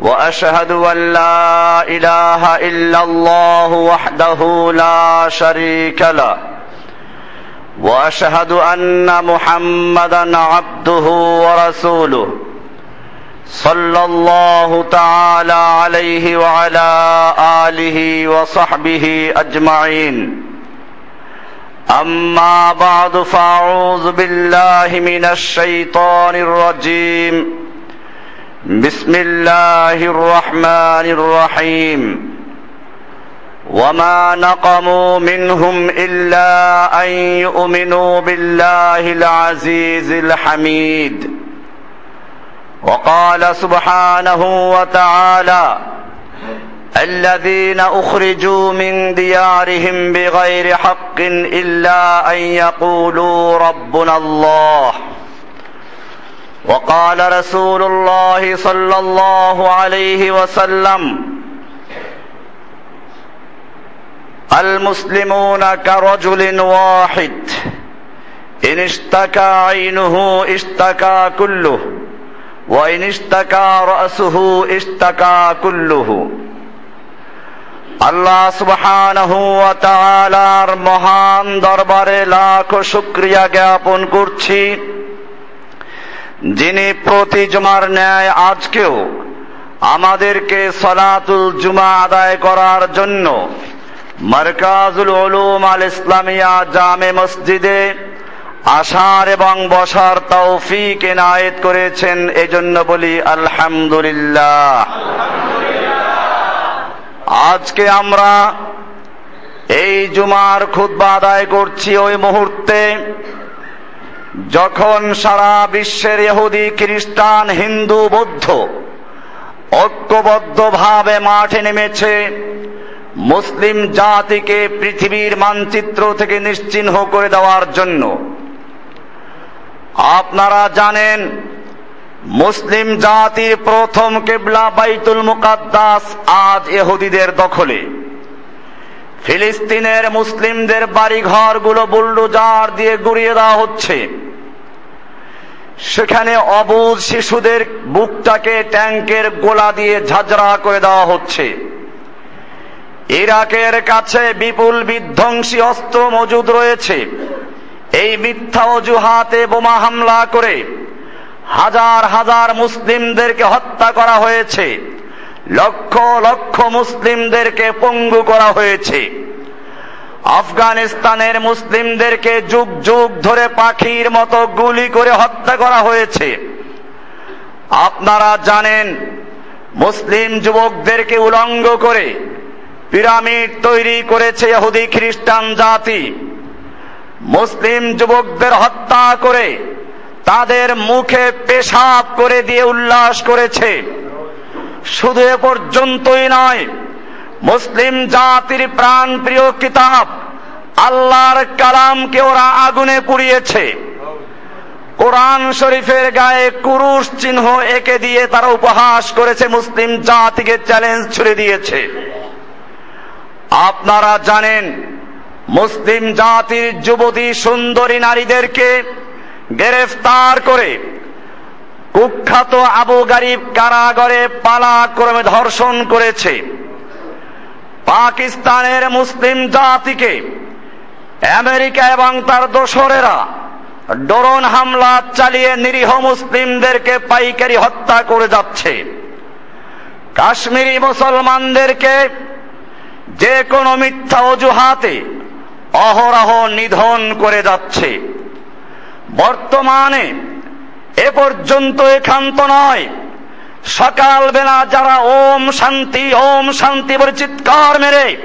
وأشهد أن لا إله إلا الله وحده لا شريك له. وأشهد أن محمدا عبده ورسوله. صلى الله تعالى عليه وعلى آله وصحبه أجمعين. أما بعد فأعوذ بالله من الشيطان الرجيم. بسم الله الرحمن الرحيم. وما نقموا منهم إلا أن يؤمنوا بالله العزيز الحميد. وقال سبحانه وتعالى الذين أخرجوا من ديارهم بغير حق إلا أن يقولوا ربنا الله. وقال رسول الله صلى الله عليه وسلم المسلمون كرجل واحد إن اشتكى عينه اشتكى كله وإن اشتكى رأسه اشتكى كله আল্লাহ সুবহানাহু ওয়া তাআলার মহান দরবারে লাখ শুকরিয়া জ্ঞাপন করছি যিনি প্রতি জুমার ন্যায় আজকেও আমাদেরকে সলাতুল জুমা আদায় করার জন্য মারকাজুল উলুম আল ইসলামিয়া জামে মসজিদে আসার এবং বসার তৌফিক এনায়েত করেছেন, এজন্য বলি আলহামদুলিল্লাহ। আজকে আমরা এই জুমার খুতবা আদায় করছি ওই মুহূর্তে যখন সারা বিশ্বের ইহুদি, খ্রিস্টান, হিন্দু, বৌদ্ধ ঐক্যবদ্ধভাবে মাঠে নেমেছে, মুসলিম জাতিকে পৃথিবীর মানচিত্র থেকে নিশ্চিহ্ন করে দেওয়ার জন্য। আপনারা জানেন, মুসলিম জাতির প্রথম কেবলা বাইতুল মুকাদ্দাস আজ এহুদিদের দখলে। ফিলিস্তিনের মুসলিমদের বাড়িঘরগুলো বুলডোজার দিয়ে গুড়িয়ে দেওয়া হচ্ছে। সেখানে অবুজ শিশুদের বুকটাকে ট্যাঙ্কের গোলা দিয়ে ঝাঁঝরা করে দেওয়া হচ্ছে। ইরাকের কাছে বিপুল বিধ্বংসী অস্ত্র মজুদ রয়েছে। এই মিথ্যা অজুহাতে বোমা হামলা করে হাজার হাজার মুসলিমদেরকে হত্যা করা হয়েছে। লক্ষ লক্ষ মুসলিমদেরকে পঙ্গু করা হয়েছে। আফগানিস্তানের মুসলিমদেরকে যুগ যুগ ধরে পাখির মতো গুলি করে হত্যা করা হয়েছে। আপনারা জানেন, মুসলিম যুবকদেরকে উলঙ্গ করে পিরামিড তৈরি করেছে ইহুদি খ্রিস্টান জাতি। মুসলিম যুবকদের হত্যা করে তাদের মুখে পেশাব করে দিয়ে উল্লাস করেছে। শুধু এ পর্যন্তই নয় মুসলিম জাতির প্রাণ প্রিয় কিতাব, আল্লাহর কালামকে ওরা আগুনে পুড়িয়েছে। কোরআন শরীফের গায়ে কুরুশ চিহ্ন একে দিয়ে তারা উপহাস করেছে, মুসলিম জাতিকে চ্যালেঞ্জ ছুড়ে দিয়েছে। আপনারা জানেন, মুসলিম জাতির যুবতী সুন্দরী নারীদেরকে গ্রেফতার করে কুখ্যাত আবু গারিব কারাগারে পালাক্রমে ধর্ষণ করেছে। পাকিস্তানের মুসলিম জাতিকে, আমেরিকা এবং তার দোসরেরা ডরন হামলা চালিয়ে নিরীহ মুসলিমদেরকে পাইকারি হত্যা করে যাচ্ছে। কাশ্মীরি মুসলমানদেরকে যে কোনো মিথ্যা অজুহাতে অহরহ নিধন করে যাচ্ছে। বর্তমানে এ পর্যন্ত একান্ত নয়। সকালবেলা যারা ওম শান্তি ওম শান্তি বলে চিৎকার মেরে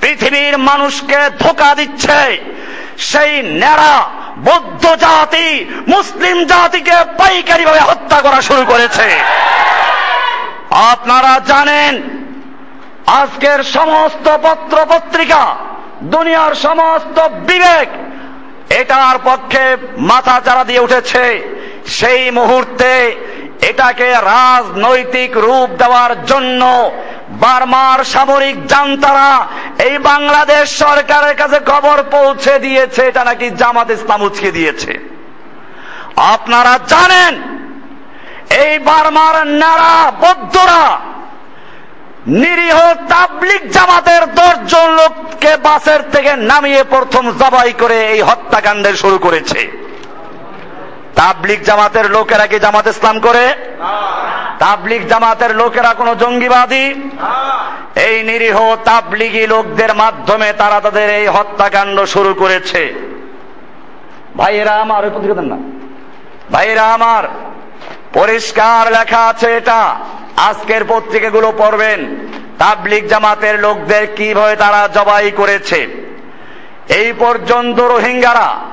পৃথিবীর মানুষকে ধোকা দিচ্ছে, সেই নেড়া বৌদ্ধ জাতি, মুসলিম জাতিকে পাইকারি ভাবে হত্যা করা শুরু করেছে। আপনারা জানেন, আজকের সমস্ত পত্র পত্রিকা দুনিয়ার সমস্ত বিবেক, এটার পক্ষে মাথা চারা দিয়ে উঠেছে। সেই মুহূর্তে এটাকে রাজনৈতিক রূপ দেওয়ার জন্য বার্মার সামরিক জান্তারা এই বাংলাদেশ সরকারের কাছে খবর পৌঁছে দিয়েছে, এটা নাকি জামাত ইসলাম উচকে দিয়েছে। আপনারা জানেন, এই বার্মার নারা বৌদ্ধরা নিরীহ তাবলিক জামাতের দশজন লোককে বাসের থেকে নামিয়ে প্রথম জবাই করে এই হত্যাকাণ্ডের শুরু করেছে। তাবলিক জামাতের লোকেরা কি জামাত ইসলাম করে? তাবলিক জামাতের লোকেরা কোনো জঙ্গিবাদী? এই নিরীহ তাবলিগি লোকদের মাধ্যমে তারা তাদের এই হত্যাকাণ্ড শুরু করেছে। ভাইয়েরা আমার দেন না। ভাইয়েরা আমার, পরিষ্কার লেখা আছে এটা। আজকের পত্রিকাগুলো পড়বেন। তাবলিক জামাতের লোকদের কীভাবে তারা জবাই করেছে। এই পর্যন্ত রোহিঙ্গারা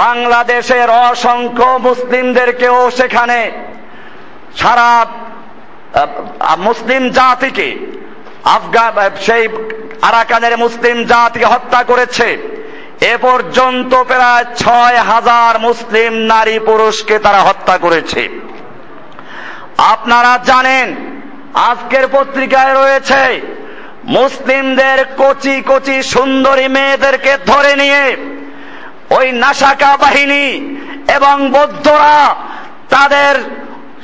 বাংলাদেশের অসংখ্য মুসলিমদেরকেও সেখানে সারা মুসলিম জাতিকে, আফগান সেই আরাকানের মুসলিম জাতিকে হত্যা করেছে। এ পর্যন্ত প্রায় ছয় হাজার মুসলিম নারী পুরুষকে তারা হত্যা করেছে। আপনারা জানেন, আজকের পত্রিকায় রয়েছে, মুসলিমদের কচি কচি সুন্দরী মেয়েদেরকে ধরে নিয়ে ওই নাসাকা বাহিনী এবং বৌদ্ধরা তাদের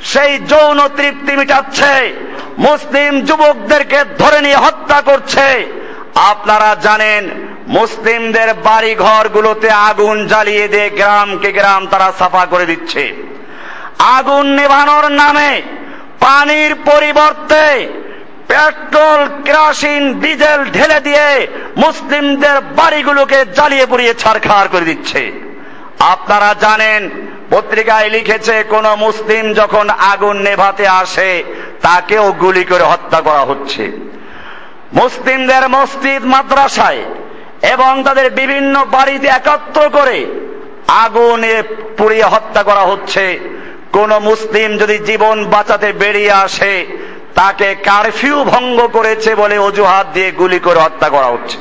সেই যৌন তৃপ্তি মিটাচ্ছে। মুসলিম যুবকদেরকে ধরে নিয়ে হত্যা করছে। আপনারা জানেন, মুসলিমদের বাড়ি ঘরগুলোতে আগুন জ্বালিয়ে দিয়ে গ্রামকে গ্রাম তারা সাফা করে দিচ্ছে। আগুন নেভানোর নামে পানির পরিবর্তে পেট্রোল, কেরাসিন, ডিজেল ঢেলে দিয়ে মুসলিমদের বাড়িগুলোকে জ্বালিয়ে পুড়িয়ে ছাড়খাড় করে দিচ্ছে। আপনারা জানেন, পত্রিকায় লিখেছে, কোন মুসলিম যখন আগুন নেভাতে আসে, তাকেও গুলি করে হত্যা করা হচ্ছে। মুসলিমদের মসজিদ, মাদ্রাসায় এবং তাদের বিভিন্ন বাড়িতে একত্র করে আগুনে পুড়িয়ে হত্যা করা হচ্ছে। কোন মুসলিম যদি জীবন বাঁচাতে বেরিয়ে আসে তাকে কারফিউ ভঙ্গ করেছে বলে অজুহাত দিয়ে গুলি করে হত্যা করা হচ্ছে।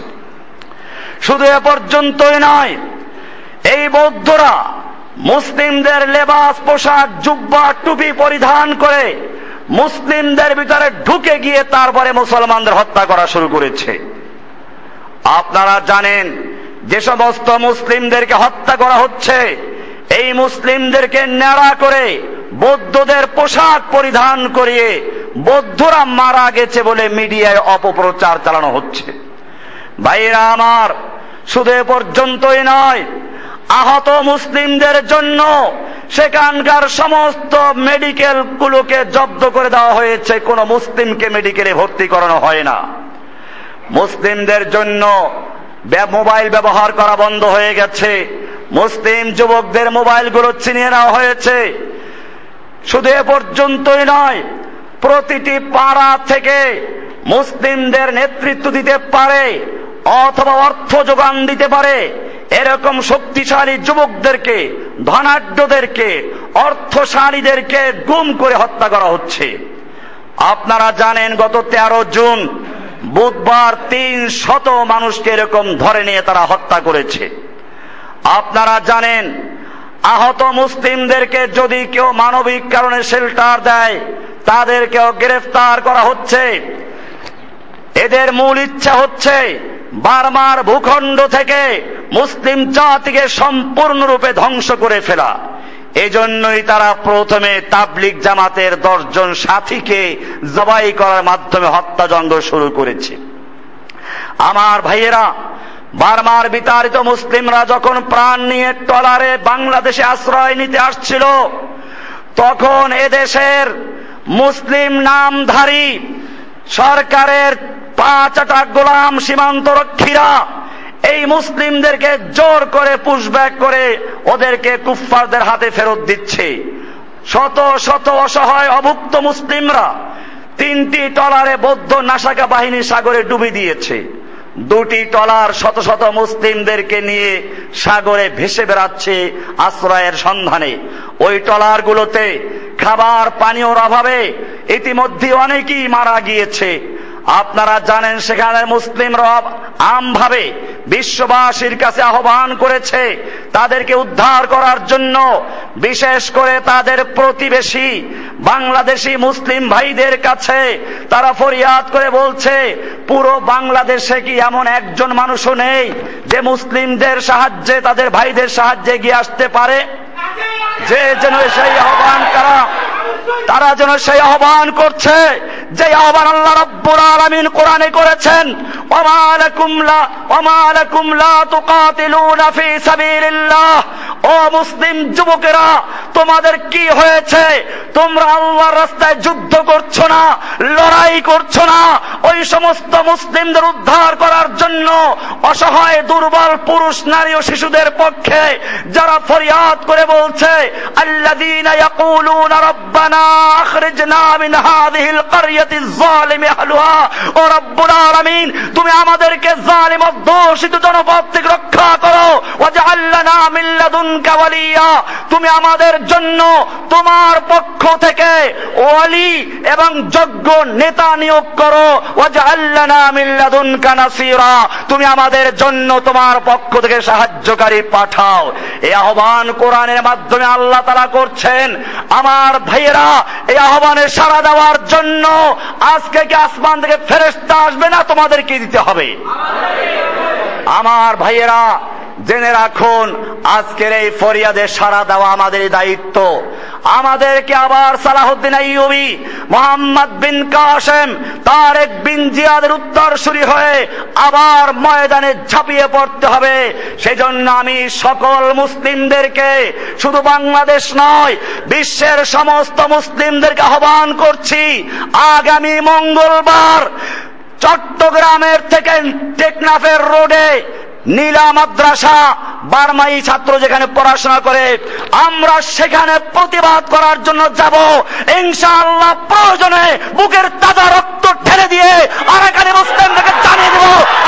শুধু এ পর্যন্তই নয়, এই বৌদ্ধরা মুসলিমদের লেবাস, পোশাক, জুব্বা, টুপি পরিধান করে মুসলিমদের ভিতরে ঢুকে গিয়ে তারপরে মুসলমানদের হত্যা করা শুরু করেছে। আপনারা জানেন, যে সমস্ত মুসলিমদেরকে হত্যা করা হচ্ছে, এই মুসলিমদেরকে ন্যাড়া করে বৌদ্ধদের পোশাক পরিধান করিয়ে বৌদ্ধরা মারা গেছে বলে মিডিয়ায় অপপ্রচার চালানো হচ্ছে। ভাইরা আমার, শুধু পর্যন্তই নয়, আহত মুসলিমদের জন্য সেখানকার সমস্ত মেডিকেল গুলোকে জব্দ করে দেওয়া হয়েছে। কোন মুসলিমকে মেডিকেলে ভর্তি করানো হয় না। মুসলিমদের জন্য মোবাইল ব্যবহার করা বন্ধ হয়ে গেছে। মুসলিম যুবকদের মোবাইলগুলো ছিনিয়ে নেওয়া হয়েছে। শুধু এ পর্যন্তই নয় প্রতিটি পাড়া থেকে মুসলিমদের নেতৃত্ব দিতে পারে, অথবা অর্থ যোগান দিতে পারে। এরকম শক্তিশালী যুবকদেরকে, ধনাঢ্যদেরকে, অর্থশালীদেরকে গুম করে হত্যা করা হচ্ছে। আপনারা জানেন, গত তেরো জুন বুধবার তিন শত মানুষকে এরকম ধরে নিয়ে তারা হত্যা করেছে। আপনারা জানেন, আহত মুসলিমদেরকে যদি কেউ মানবিক কারণে শেল্টার দেয় তাদেরকেও গ্রেফতার করা হচ্ছে। এদের মূল ইচ্ছা হচ্ছে বারবার ভূখণ্ড থেকে মুসলিম জাতিকে সম্পূর্ণরূপে ধ্বংস করে ফেলা। এজন্যই তারা প্রথমে তাবলিক জামাতের দশজন সাথীকে জবাই করার মাধ্যমে হত্যাযজ্ঞ শুরু করেছে। আমার ভাইয়েরা বারবার বিতাড়িত মুসলিমরা যখন প্রাণ নিয়ে টলারে বাংলাদেশে আশ্রয় নিতে আসছিল, তখন এদেশের মুসলিম নামধারী সরকারের পাঁচটা গোলাম সীমান্ত রক্ষীরা এই মুসলিমদেরকে জোর করে পুশব্যাক করে ওদেরকে কুফফারদের হাতে ফেরত দিচ্ছে। শত শত অসহায় অভুক্ত মুসলিমরা তিনটি টলারে বৌদ্ধ নাসাকা বাহিনী সাগরে ডুবি দিয়েছে। দুটি টলার শত শত মুসলিমদেরকে নিয়ে সাগরে ভেসে বেড়াচ্ছে আশ্রয়ের সন্ধানে। ওই টলারগুলোতে খাবার পানীয়র অভাবে ইতিমধ্যে অনেকেই মারা গিয়েছে। আপনারা জানেন সেখানে মুসলিমরা আমভাবে বিশ্ববাসীর কাছে আহ্বান করেছে তাদেরকে উদ্ধার করার জন্য, বিশেষ করে তাদের প্রতিবেশী বাংলাদেশি মুসলিম ভাইদের কাছে। তারা ফরিয়াদ করে বলছে, পুরো বাংলাদেশে কি এমন একজন মানুষও নেই যে মুসলিমদের সাহায্যে, তাদের ভাইদের সাহায্যে গিয়ে আসতে পারে? যে যেন সেই আহ্বান করা তারা যেন সেই আহ্বান করছে যে আবার আল্লাহ রব্বুল আলামিন কোরআনে করেছেন ওমা লাকুম লা ওমা লাকুম লা তুকাতিলুনা ফি সাবিলিল্লাহ। ও মুসলিম যুবকেরা, তোমাদের কি হয়েছে? তোমরা আল্লাহর রাস্তায় যুদ্ধ করছ না, লড়াই করছ না, ওই সমস্ত মুসলিমদের উদ্ধার করার জন্য অসহায়, দুর্বল পুরুষ, নারী ও শিশুদের পক্ষে যারা ফরিয়াদ করে বলছে ইয়াকুলুনা রব্বানা আখরিজনা মিন হাযিহিল কারইয়াতি যালিমি আহলুহা ও রব্বুল আলামিন তুমি আমাদেরকে জালিম অধ্যুষিত জনপদ থেকে রক্ষা করো ওয়াজআল লানা মিন লাদুনকা ওয়ালিয়া তুমি আমাদের জন্য তোমার পক্ষ থেকে ওয়ালি এবং যোগ্য নেতা নিয়োগ করো। মিন তুমি আমাদের জন্য তোমার পক্ষ থেকে সাহায্যকারী পাঠাও। এই আহ্বান কোরআনের মাধ্যমে আল্লাহ তারা করছেন। আমার ভাইয়েরা, এই আহ্বানে সাড়া দেওয়ার জন্য আজকে কি আসমান থেকে ফেরেস্তা আসবে না তোমাদেরকে দিতে হবে? আমার ভাইয়েরা জেনে রাখুন, আজকের এই ফরিয়াদে সাড়া দেওয়া আমাদের দায়িত্ব। আমাদেরকে আবার সালাহুদ্দিন আইয়ুবি, মোহাম্মদ বিন কাসেম তারেক বিন জিয়াদের উত্তরসূরি হয়ে আবার ময়দানে ঝাঁপিয়ে পড়তে হবে। সেজন্য আমি সকল মুসলিমদেরকে, শুধু বাংলাদেশ নয়, বিশ্বের সমস্ত মুসলিমদেরকে আহ্বান করছি, আগামী মঙ্গলবার চট্টগ্রামের থেকে টেকনাফের রোডে নীলা মাদ্রাসা, বারমাই ছাত্র যেখানে পড়াশোনা করে, আমরা সেখানে প্রতিবাদ করার জন্য যাব। ইনশাআল্লাহ প্রয়োজনে বুকের তাজা রক্ত ঠেলে দিয়ে আরাকানি মুসলিমদেরকে জানিয়ে দেব,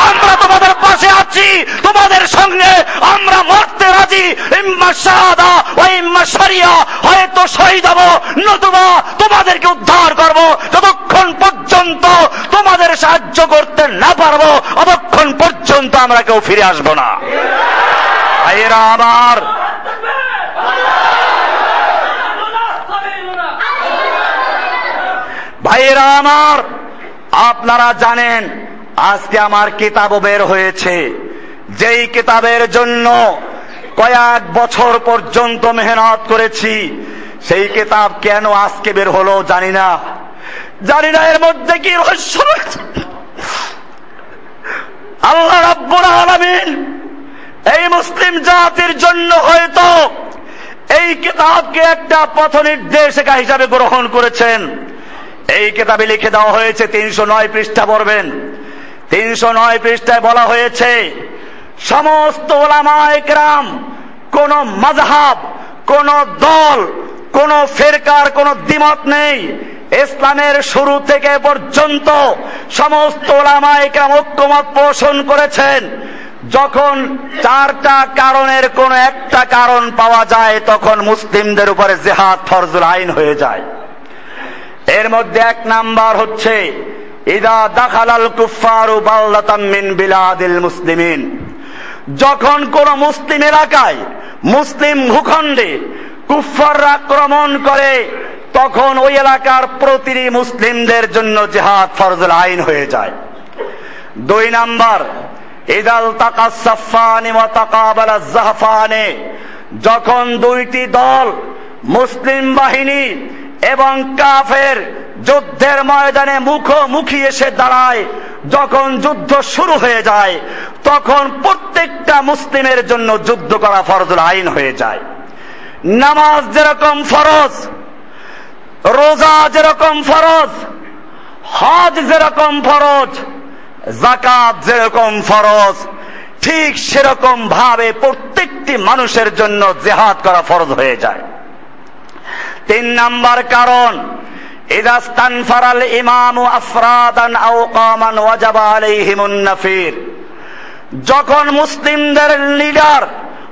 আমরা তোমাদের পাশে আছি, তোমাদের সঙ্গে আমরা মরতে রাজি। ইম্মা শাহাদা ও ইম্মা শরিয়া, হয়তো শহীদ হব, নতুবা তোমাদেরকে উদ্ধার করব। যতক্ষণ পর্যন্ত তোমাদের সাহায্য করতে না পারব, অতক্ষণ পর্যন্ত আমরা কেউ ফিরে আসব না। ভাইয়েরা আমার। ভাইয়েরা আমার, আপনারা জানেন আজকে আমার কিতাব বের হয়েছে। যেই কিতাবের জন্য কয়েক বছর পর্যন্ত মেহনত করেছি, সেই কিতাব কেন আজকে বের হলো জানি না। জানি না এর মধ্যে কি রহস্য আল্লাহ রাব্বুল আলামিন এই মুসলিম জাতির জন্য হয়তো এই কিতাবকে একটা পথ নির্দেশিকা হিসাবে গ্রহণ করেছেন। এই কিতাবে লিখে দেওয়া হয়েছে তিনশো নয় পৃষ্ঠা পড়বেন। তিনশো নয় পৃষ্ঠায় বলা হয়েছে, সমস্ত ওলামা একরাম, কোন মাযহাব, কোন দল, কোন ফেরকার, কোন দ্বিমত নেই। ইসলামের শুরু থেকে পর্যন্ত সমস্ত ওলামা একরাম ঐক্যমত পোষণ করেছেন। যখন চারটা কারণের কোন একটা কারণ পাওয়া যায়, তখন মুসলিমদের উপরে জেহাদ ফরজুল আইন হয়ে যায়। এর মধ্যে এক নাম্বার হচ্ছে ইদা দাখালাল কুফারু বাল্লাতাম মিন বিলাদিল মুসলিমিন। যখন কোন মুসলিম এলাকায়, মুসলিম ভূখণ্ডে কুফাররা আক্রমণ করে, তখন ওই এলাকার প্রতিটি মুসলিমদের জন্য জেহাদ ফরজুল আইন হয়ে যায়। দুই নাম্বার, ইদাল তাকাসাফানি ওয়া তাকাবালা জাহফানে। যখন দুইটি দল মুসলিম বাহিনী এবং কাফের যুদ্ধের ময়দানে মুখোমুখি এসে দাঁড়ায়। যখন যুদ্ধ শুরু হয়ে যায়, তখন প্রত্যেকটা মুসলিমের জন্য যুদ্ধ করা ফরজুল আইন হয়ে যায়। নামাজ যেরকম ফরজ, রোজা যেরকম ফরজ, হজ যেরকম ফরজ জাকাত যেরকম ফরজ, ঠিক সেরকম ভাবে প্রত্যেকটি মানুষের জন্য জেহাদ করা ফরজ হয়ে যায়। তিন নাম্বার কারণ ইদাস্তান ফারাল ইমামু আফরাদান আও কামান ওয়াজাবা আলাইহিমুন নাফির। যখন মুসলিমদের লিডার,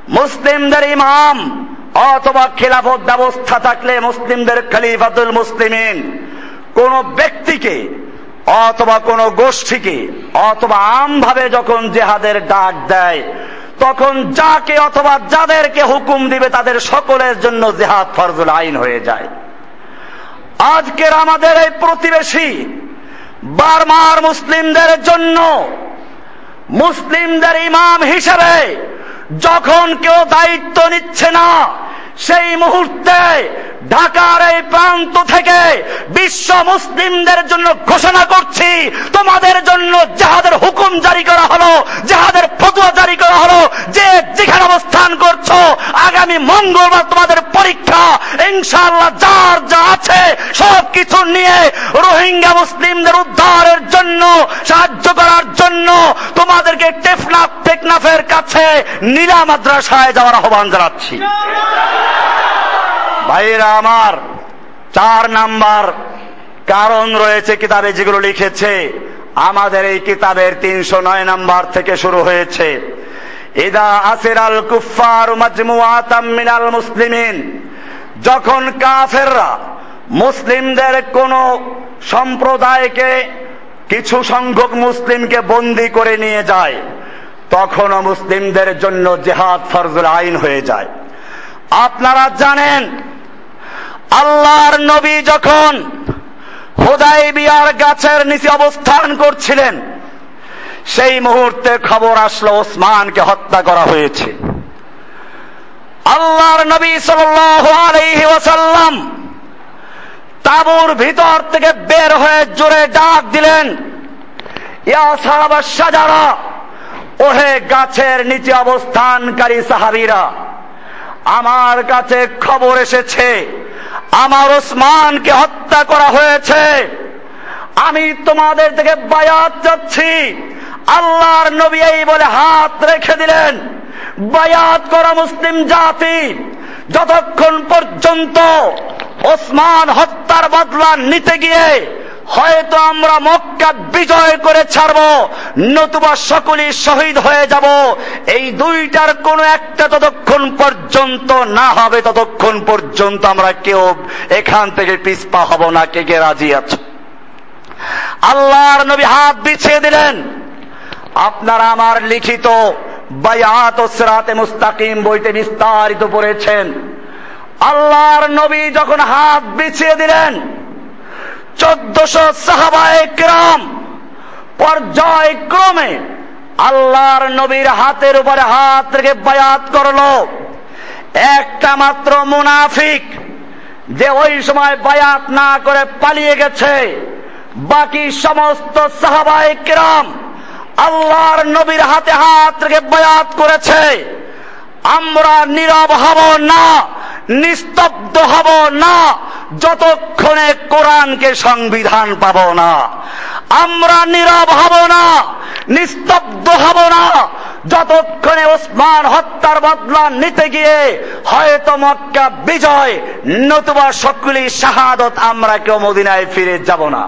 মুসলিমদের ইমাম অথবা খেলাফত ব্যবস্থা থাকলে মুসলিমদের খলিফাতুল মুসলিমিন, কোন ব্যক্তিকে অথবা কোন গোষ্ঠীকে অথবা আমভাবে যখন জেহাদের ডাক দেয় তখন যাকে অথবা যাদেরকে হুকুম দিবে তাদের সকলের জন্য জেহাদ ফরজুল আইন হয়ে যায়। আজকের আমাদের এই প্রতিবেশী বারমার মুসলিমদের জন্য, মুসলিমদের ইমাম হিসেবে যখন কেউ দায়িত্ব নিচ্ছে না সেই মুহূর্তে ঢাকার এই প্রান্ত থেকে বিশ্ব মুসলিমদের জন্য ঘোষণা করছি, তোমাদের জন্য জাহাদের হুকুম জারি করা হলো, জাহাদের ফতুয়া জারি করা হলো, যে যেখানে অবস্থান করছ, আগামী মঙ্গলবার তোমাদের পরীক্ষা, ইনশাআল্লাহ যার যা আছে সব কিছু নিয়ে রোহিঙ্গা মুসলিমদের উদ্ধারের জন্য, সাহায্য করার জন্য তোমাদেরকে টেফনাফ, টেকনাফের কাছে নীলা মাদ্রাসায় যাওয়ার আহ্বান জানাচ্ছি। ভাইরা আমার, চার নাম্বার কারণ রয়েছে কিতাবে যেগুলো লিখেছে। আমাদের এই কিতাবের তিনশো নয় নাম্বার থেকে শুরু হয়েছে। ইদা আসিরাল কুফার মাজমুআতাম মিনাল মুসলিমিন। যখন কাফেররা মুসলিমদের কোন সম্প্রদায়কে, কিছু সংখ্যক মুসলিমকে বন্দি করে নিয়ে যায়, তখনও মুসলিমদের জন্য জেহাদ ফরজুল আইন হয়ে যায়। আপনারা জানেন আল্লাহর নবী যখন হোদাই বিয়ার গাছের নিচে অবস্থান করছিলেন, সেই মুহূর্তে খবর আসলো ওসমানকে হত্যা করা হয়েছে। আল্লাহর নবী সাল্লাল্লাহু ওসাল্লাম তাবুর ভিতর থেকে বের হয়ে জোরে ডাক দিলেন সাজারা ওহে গাছের নিচে অবস্থানকারী সাহাবীরা, আমার কাছে খবর এসেছে আমার ওসমানকে হত্যা করা হয়েছে। আমি তোমাদের থেকে বায়াত যাচ্ছি আল্লাহর নবী এই বলে হাত রেখে দিলেন। বায়াত করা মুসলিম জাতি। যতক্ষণ পর্যন্ত ওসমান হত্যার বদলা নিতে গিয়ে হয়তো আমরা মক্কা বিজয় করে ছাড়ব, নতুবা সকলেই শহীদ হয়ে যাব। এই দুইটার কোন একটা ততক্ষণ পর্যন্ত না হবে, ততক্ষণ পর্যন্ত আমরা কেউ এখান থেকে পিসপা হব না, কে কে রাজি আছে? আল্লাহর নবী হাত বিছিয়ে দিলেন। আপনারা আমার লিখিত বায়াত ও সেরাতে মুস্তাকিম বইতে বিস্তারিত পড়েছেন। আল্লাহর নবী যখন হাত বিছিয়ে দিলেন চোদ্দশো সাহাবায় গ্রাম পর্যায়ক্রমে আল্লাহর নবীর হাতের উপরে হাত রেখে বায়াত করল। একটা মাত্র মুনাফিক যে ওই সময় বায়াত না করে পালিয়ে গেছে। বাকি সমস্ত সাহাবায় গ্রাম আল্লাহর নবীর হাতে হাত রেখে বায়াত করেছে। আমরা নীরব হব না। নিস্তব্ধ হব না, যতক্ষণে কোরআনকে সংবিধান পাব না। আমরা নীরব হব না, নিস্তব্ধ হব না, যতক্ষণে ওসমান হত্যার বদলা নিতে গিয়ে হয়তো মক্কা বিজয়, নতুবা সকলি শাহাদত আমরা কেউ মদিনায় ফিরে যাব না।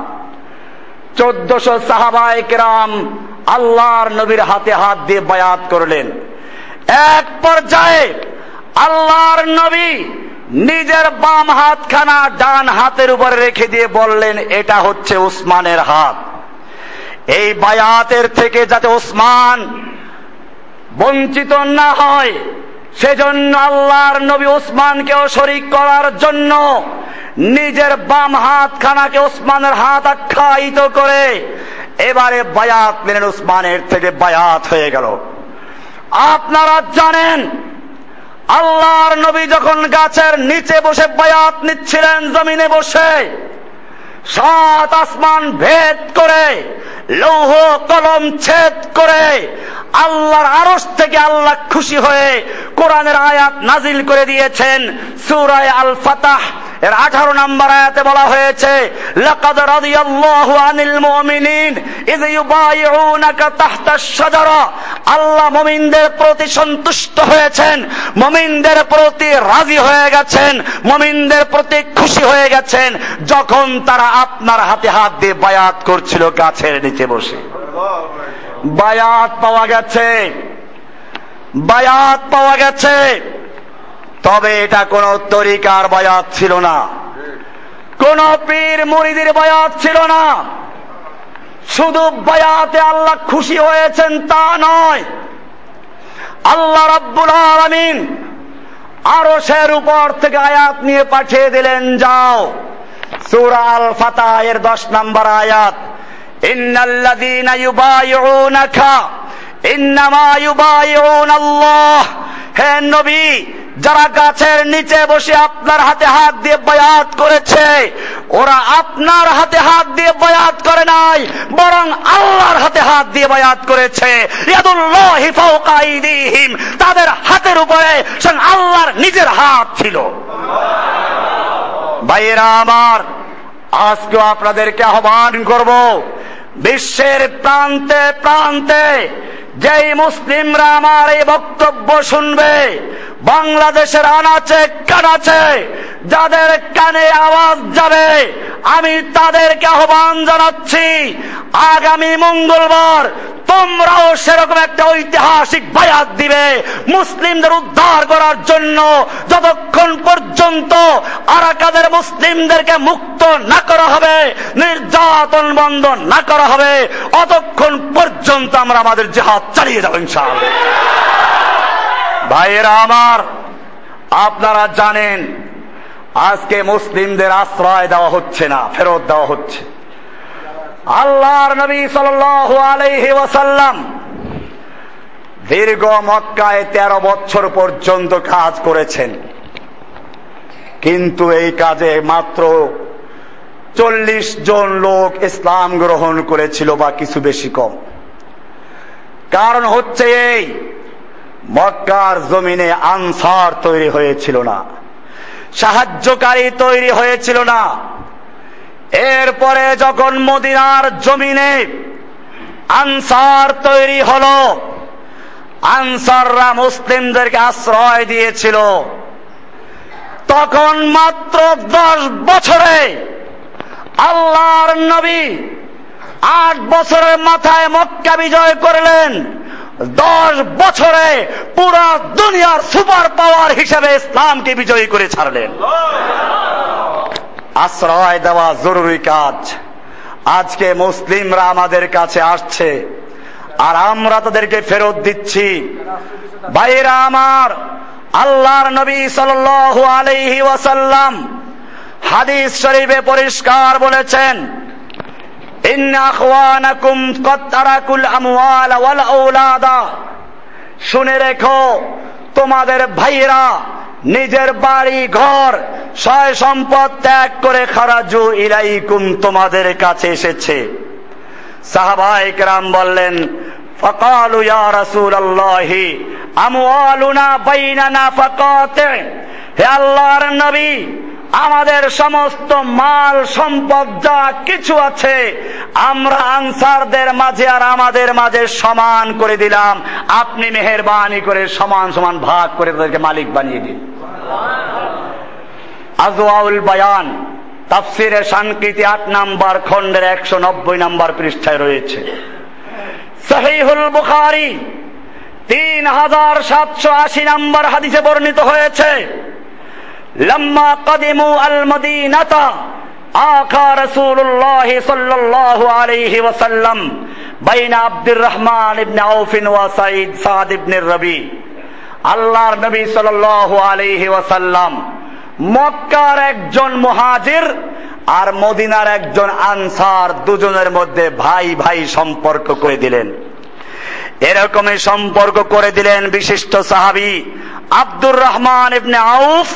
চোদ্দশো সাহাবায় কেরাম আল্লাহর নবীর হাতে হাত দিয়ে বায়াত করলেন। এক পর্যায়ে আল্লাহর নবী নিজের বাম হাতখানা ডান হাতের উপরে রেখে দিয়ে বললেন, এটা হচ্ছে উসমানের হাত। এই বায়াতের থেকে যাতে ওসমান বঞ্চিত না হয়, সেজন্য আল্লাহর নবী ওসমানকেও শরিক করার জন্য নিজের বাম হাতখানাকে ওসমানের হাত আখ্যায়িত করে এবারে বায়াত নিলেন ওসমানের থেকে বায়াত হয়ে গেল। আপনারা জানেন আল্লাহর নবী যখন গাছের নিচে বসে বায়াত নিচ্ছিলেন, জমিনে বসে সাত আসমান ভেদ করে, লৌহ কলম ছেদ করে, আল্লাহর আরস থেকে আল্লাহ খুশি হয়ে কোরআনের আয়াত নাজিল করে দিয়েছেন। সুরায় আল ফাতাহ এর আঠারো নম্বর আয়াতে বলা হয়েছে, লাকাদ রাদিয়াল্লাহু আনিল মুমিনিন, ইয ইউবাইউনাকা তাহতা শাজারা আল্লাহ মুমিনদের প্রতি সন্তুষ্ট হয়েছেন, মুমিনদের প্রতি রাজি হয়ে গেছেন, মুমিনদের প্রতি খুশি হয়ে গেছেন, যখন তারা আপনার হাতে হাত দিয়ে বায়াত করছিল গাছের নিচে বসে। বায়াত পাওয়া গেছে। বায়াত পাওয়া গেছে। তবে এটা কোন তরিকার বায়াত ছিল না। কোন পীর মুরিদের বায়াত ছিল না। শুধু বায়াতে আল্লাহ খুশি হয়েছেন তা নয়। আল্লাহ রাব্বুল আলামিন আরশের উপর থেকে আয়াত নিয়ে পাঠিয়ে দিলেন, যাও। সূরা আল ফাতাহ এর 10 নম্বর আয়াত, ইন্নাল্লাযীনা ইউবাইউনাকা হে নবী, যারা গাছের নিচে বসে আপনার হাতে হাত দিয়ে বয়াত করেছে, ওরা আপনার হাতে হাত দিয়ে বয়াত করে নাই, বরং আল্লাহর হাতে হাত দিয়ে বয়াত করেছে। তাদের হাতের উপরে আল্লাহর নিজের হাত ছিল। ভাইয়েরা আমার, আজকেও আপনাদেরকে আহ্বান করব বিশ্বের প্রান্তে প্রান্তে যেই মুসলিমরা আমার এই বক্তব্য শুনবে, বাংলাদেশের আনাচে কানাচে যাদের কানে আওয়াজ যাবে, আমি তাদেরকে আহ্বান জানাচ্ছি আগামী মঙ্গলবার তোমরাও সেরকম একটা ঐতিহাসিক বায়াত দিবে মুসলিমদের উদ্ধার করার জন্য যতক্ষণ পর্যন্ত আরাকাদের মুসলিমদেরকে মুক্ত না করা হবে, নির্যাতন বন্ধ না করা হবে, অতক্ষণ পর্যন্ত আমরা আমাদের জেহাদ চালিয়ে যাব ইনশাআল্লাহ। ভাইয়েরা আমার, আপনারা জানেন, আজকে মুসলিমদের আশ্রয় দেওয়া হচ্ছে না, ফেরত দেওয়া হচ্ছে। আল্লাহর নবী আলাইহি দীর্ঘ মক্কায় তেরো বছর পর্যন্ত কাজ করেছেন। কিন্তু এই কাজে মাত্র চল্লিশ জন লোক ইসলাম গ্রহণ করেছিল বা কিছু বেশি কম। কারণ হচ্ছে এই, মক্কার জমিনে আনসার তৈরি হয়েছিল না, সাহায্যকারী তৈরি হয়েছিল না এরপরে যখন মদিনার জমিনে আনসার তৈরি হলো, আনসাররা মুসলিমদেরকে আশ্রয় দিয়েছিল, তখন মাত্র দশ বছরে আল্লাহর নবী আট বছরের মাথায় মক্কা বিজয় করলেন। দশ বছরে পুরা দুনিয়ার সুপার পাওয়ার হিসেবে ইসলামকে বিজয়ী করে ছাড়লেন। আশ্রয় দেওয়া জরুরি কাজ। আজকে মুসলিমরা আমাদের কাছে আসছে। আর আমরা তাদেরকে ফেরত দিচ্ছি। ভাইরা আমার, আল্লাহর নবী সাল আলাইহি ওয়াসাল্লাম হাদিস শরীফে পরিষ্কার বলেছেন শুনে রেখো, তোমাদের ভাইয়েরা নিজের বাড়ি, ঘর, সয় সম্পদ ত্যাগ করে খারাজু ইলাইকুম তোমাদের কাছে এসেছে। সাহাবাই কেরাম বললেন, ফকালু ইয়া রাসূলুল্লাহি, আমওয়ালুনা বাইনানা ফাকাতে। হে আল্লাহর নবী, আমাদের সমস্ত মাল, সম্পদ যা কিছু আছে, আমরা আনসারদের মাঝে আর আমাদের মাঝে সমান করে দিলাম। আপনি মেহরবানি করে সমান সমান ভাগ করে তাদেরকে মালিক বানিয়ে দিন। আজওয়াউল বায়ান, তাফসিরে সংকৃতি আট নাম্বার, খণ্ডের একশো নব্বই নাম্বার পৃষ্ঠায় রয়েছে। সহিহুল বুখারি তিন হাজার সাতশো আশি নাম্বার হাদিসে বর্ণিত হয়েছে, লম্মা কদিমু আল মদিনাতা, আখা রসুল্লাহ সাল্লাল্লাহু আলাইহি ওয়াসাল্লাম, বাইনা আব্দুর রহমান ইবনে আউফিন ওয়া সাইদ সাদ ইবনে রবি। আল্লাহর নবী সাল্লাল্লাহু আলাইহি ওয়াসাল্লাম মক্কার একজন মুহাজির আর মদিনার একজন আনসার দুজনের মধ্যে ভাই ভাই সম্পর্ক করে দিলেন। এরকমই সম্পর্ক করে দিলেন বিশিষ্ট সাহাবি আব্দুর রহমান ইবনে আউফ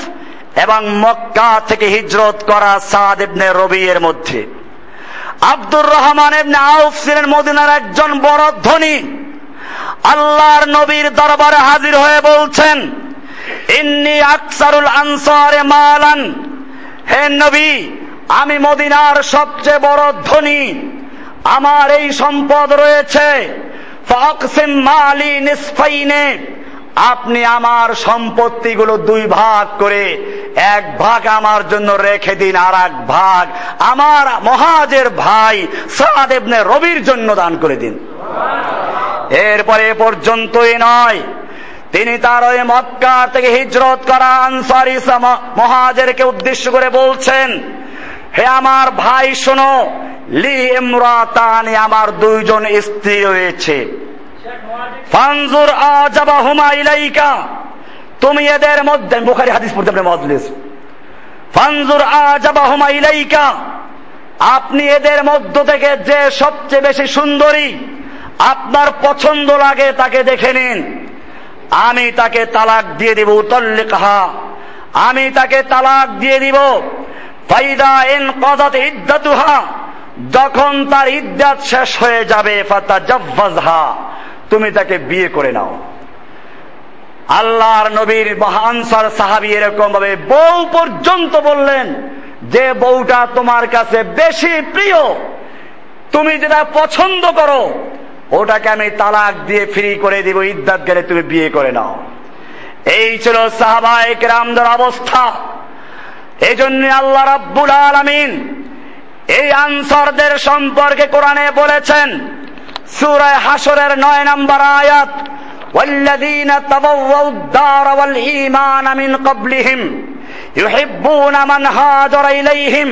এবং মক্কা থেকে হিজরত করা সাদ ইবনে রবি এর মধ্যে। আব্দুর রহমান ইবনে আউফ ছিলেন মদিনার একজন বড় ধনী। আল্লাহর নবীর দরবারে হাজির হয়ে বলছেন, ইন্নি আকসারুল আনসারে মালান। হে নবী, আমি মদিনার সবচেয়ে বড় ধনী। আমার এই সম্পদ রয়েছে। মালি নিসফাইনে। আপনি আমার সম্পত্তিগুলো দুই ভাগ করে এক ভাগ আমার জন্য রেখে দিন, আর এক ভাগ আমার মহাজের ভাই সাদেবনে রবির জন্য দান করে দিন। এরপরে পর্যন্তই নয়। তিনি তার ওই মক্কার থেকে হিজরত করা আনসারি মহাজেরকে উদ্দেশ্য করে বলছেন, হে আমার ভাই, শোনো, লি ইমরাতানি আমার দুইজন স্ত্রী রয়েছে। ফানজুর আজাবা হুমা ইলাইকা, তুমি এদের মধ্যে বুখারি হাদিস পড়তে আপনি মজলিস ফানজুর আজাবা হুমা ইলাইকা, আপনি এদের মধ্য থেকে যে সবচেয়ে বেশি সুন্দরী আপনার পছন্দ লাগে তাকে দেখে নিন। আমি তাকে তালাক দিয়ে দিব উতল্লে কাহা আমি তাকে তালাক দিয়ে দিব। ফাইদা এন কদাত ইদ্দাতুহা। যখন তার ইদ্দাত শেষ হয়ে যাবে ফাতা জব্বাজহা তুমি তাকে বিয়ে করে নাও। আল্লাহর নবীর আনসার সাহাবি এরকম ভাবে বউ পর্যন্ত বললেন যে, বউটা তোমার কাছে বেশি প্রিয়। তুমি যেটা পছন্দ করো ওটাকে আমি তালাক দিয়ে ফ্রি করে দিব ইদ্যাত গেলে তুমি বিয়ে করে নাও এই ছিল সাহাবাহিক রামদের অবস্থা এই জন্য আল্লাহ রাব্বুল আলমিন এই আনসারদের সম্পর্কে কোরআনে বলেছেন সুরায় হাসরের নয় নম্বর আয়াত والذين تبوأوا الدار والإيمان من قبلهم يحبون من هاجر إليهم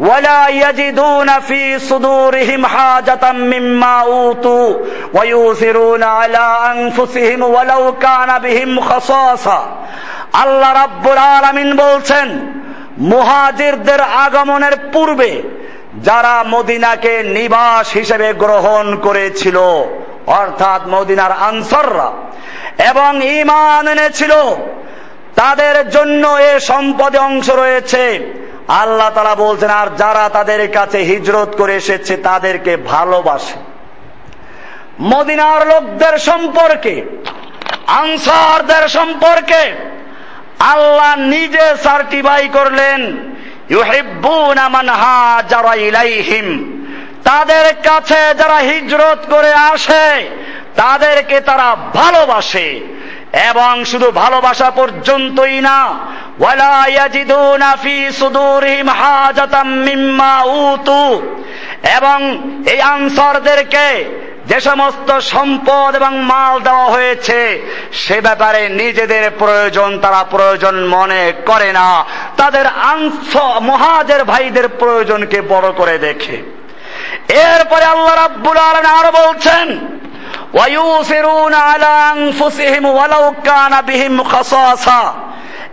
ولا يجدون في صدورهم حاجة مما أوتوا ويؤثرون على أنفسهم ولو كان بهم خصاصة আল্লাহ রাব্বুল আলামিন বলছেন মুহাজিরদের আগমনের পূর্বে যারা মদিনাকে নিবাস হিসেবে গ্রহণ করেছিল অর্থাৎ মদিনার আনসররা এবং ইমান এনেছিল তাদের জন্য এ সম্পদে অংশ রয়েছে আল্লাহ তারা বলছেন, আর যারা তাদের কাছে হিজরত করে এসেছে, তাদেরকে ভালোবাসে। মদিনার লোকদের সম্পর্কে, আনসারদের সম্পর্কে আল্লাহ নিজে সার্টিফাই করলেন ইলাইহিম। তাদের কাছে যারা হিজরত করে আসে, তাদেরকে তারা ভালোবাসে। এবং শুধু ভালোবাসা পর্যন্তই না, ওয়ালা ইয়াজিদুনা ফি সুদুরিহিম হাজাতাম উতু। এবং এই আনসারদেরকে যে সমস্ত সম্পদ এবং মাল দেওয়া হয়েছে, সে ব্যাপারে নিজেদের প্রয়োজন, তারা প্রয়োজন মনে করে না। তাদের মহাজের ভাইদের প্রয়োজনকে বড় করে দেখে। এরপরে আল্লাহ রাব্বুল আলামিন আরও বলছেন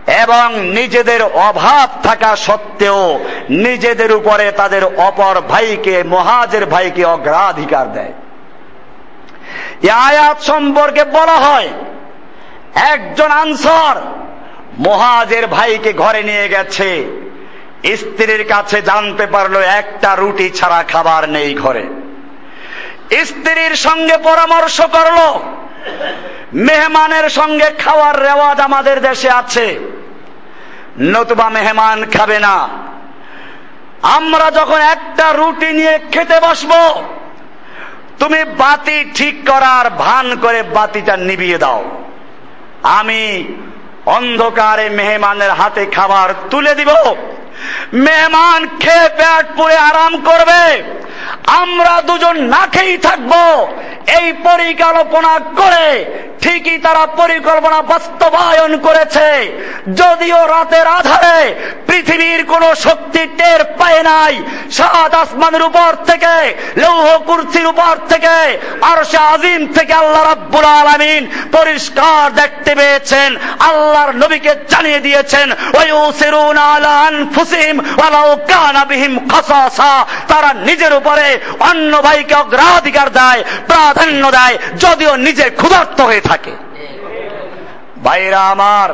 এবং নিজেদের অভাব থাকা সত্ত্বেও নিজেদের উপরে তাদের অপর ভাইকে, মহাজের ভাইকে অগ্রাধিকার দেয়। আয়াত সম্পর্কে বলা হয়, একজন আনসার মহাজের ভাইকে ঘরে নিয়ে গেছে, স্ত্রীর কাছে জানতে পারল একটা রুটি ছাড়া খাবার নেই ঘরে। স্ত্রীর সঙ্গে পরামর্শ করল। মেহমানের সঙ্গে খাওয়ার রেওয়াজ আমাদের দেশে আছে। নতুবা মেহমান খাবে না। আমরা যখন একটা রুটি নিয়ে খেতে বসবো, তুমি বাতি ঠিক করার ভান করে বাতিটা নিভিয়ে দাও। আমি অন্ধকারে মেহমানের হাতে খাবার তুলে দিব। মেহমান খেয়ে পেট পুড়ে আরাম করবে। আমরা দুজন না খেয়েই থাকব। এই পরিকল্পনা করে ঠিকই তারা পরিকল্পনা বাস্তবায়ন করেছে। যদিও রাতের আধারে পৃথিবীর কোন শক্তি টের পায় নাই, সাত আসমানের উপর থেকে, লৌহ কুর্সির উপর থেকে আর সে আজিম থেকে আল্লাহ রাব্বুল আলামিন পরিষ্কার দেখতে পেয়েছেন, আল্লাহর নবীকে জানিয়ে দিয়েছেন ওয়ায়ুসিরুনা আলা আনফুসিহিম ওয়ালাউ কানা বিহিম খাসাসা। তারা নিজের উপরে অন্য ভাইকে অগ্রাধিকার দেয়, প্রাধান্য দেয়, যদিও নিজে ক্ষুধার্ত হয়ে থাকে। ভাইরা আমার,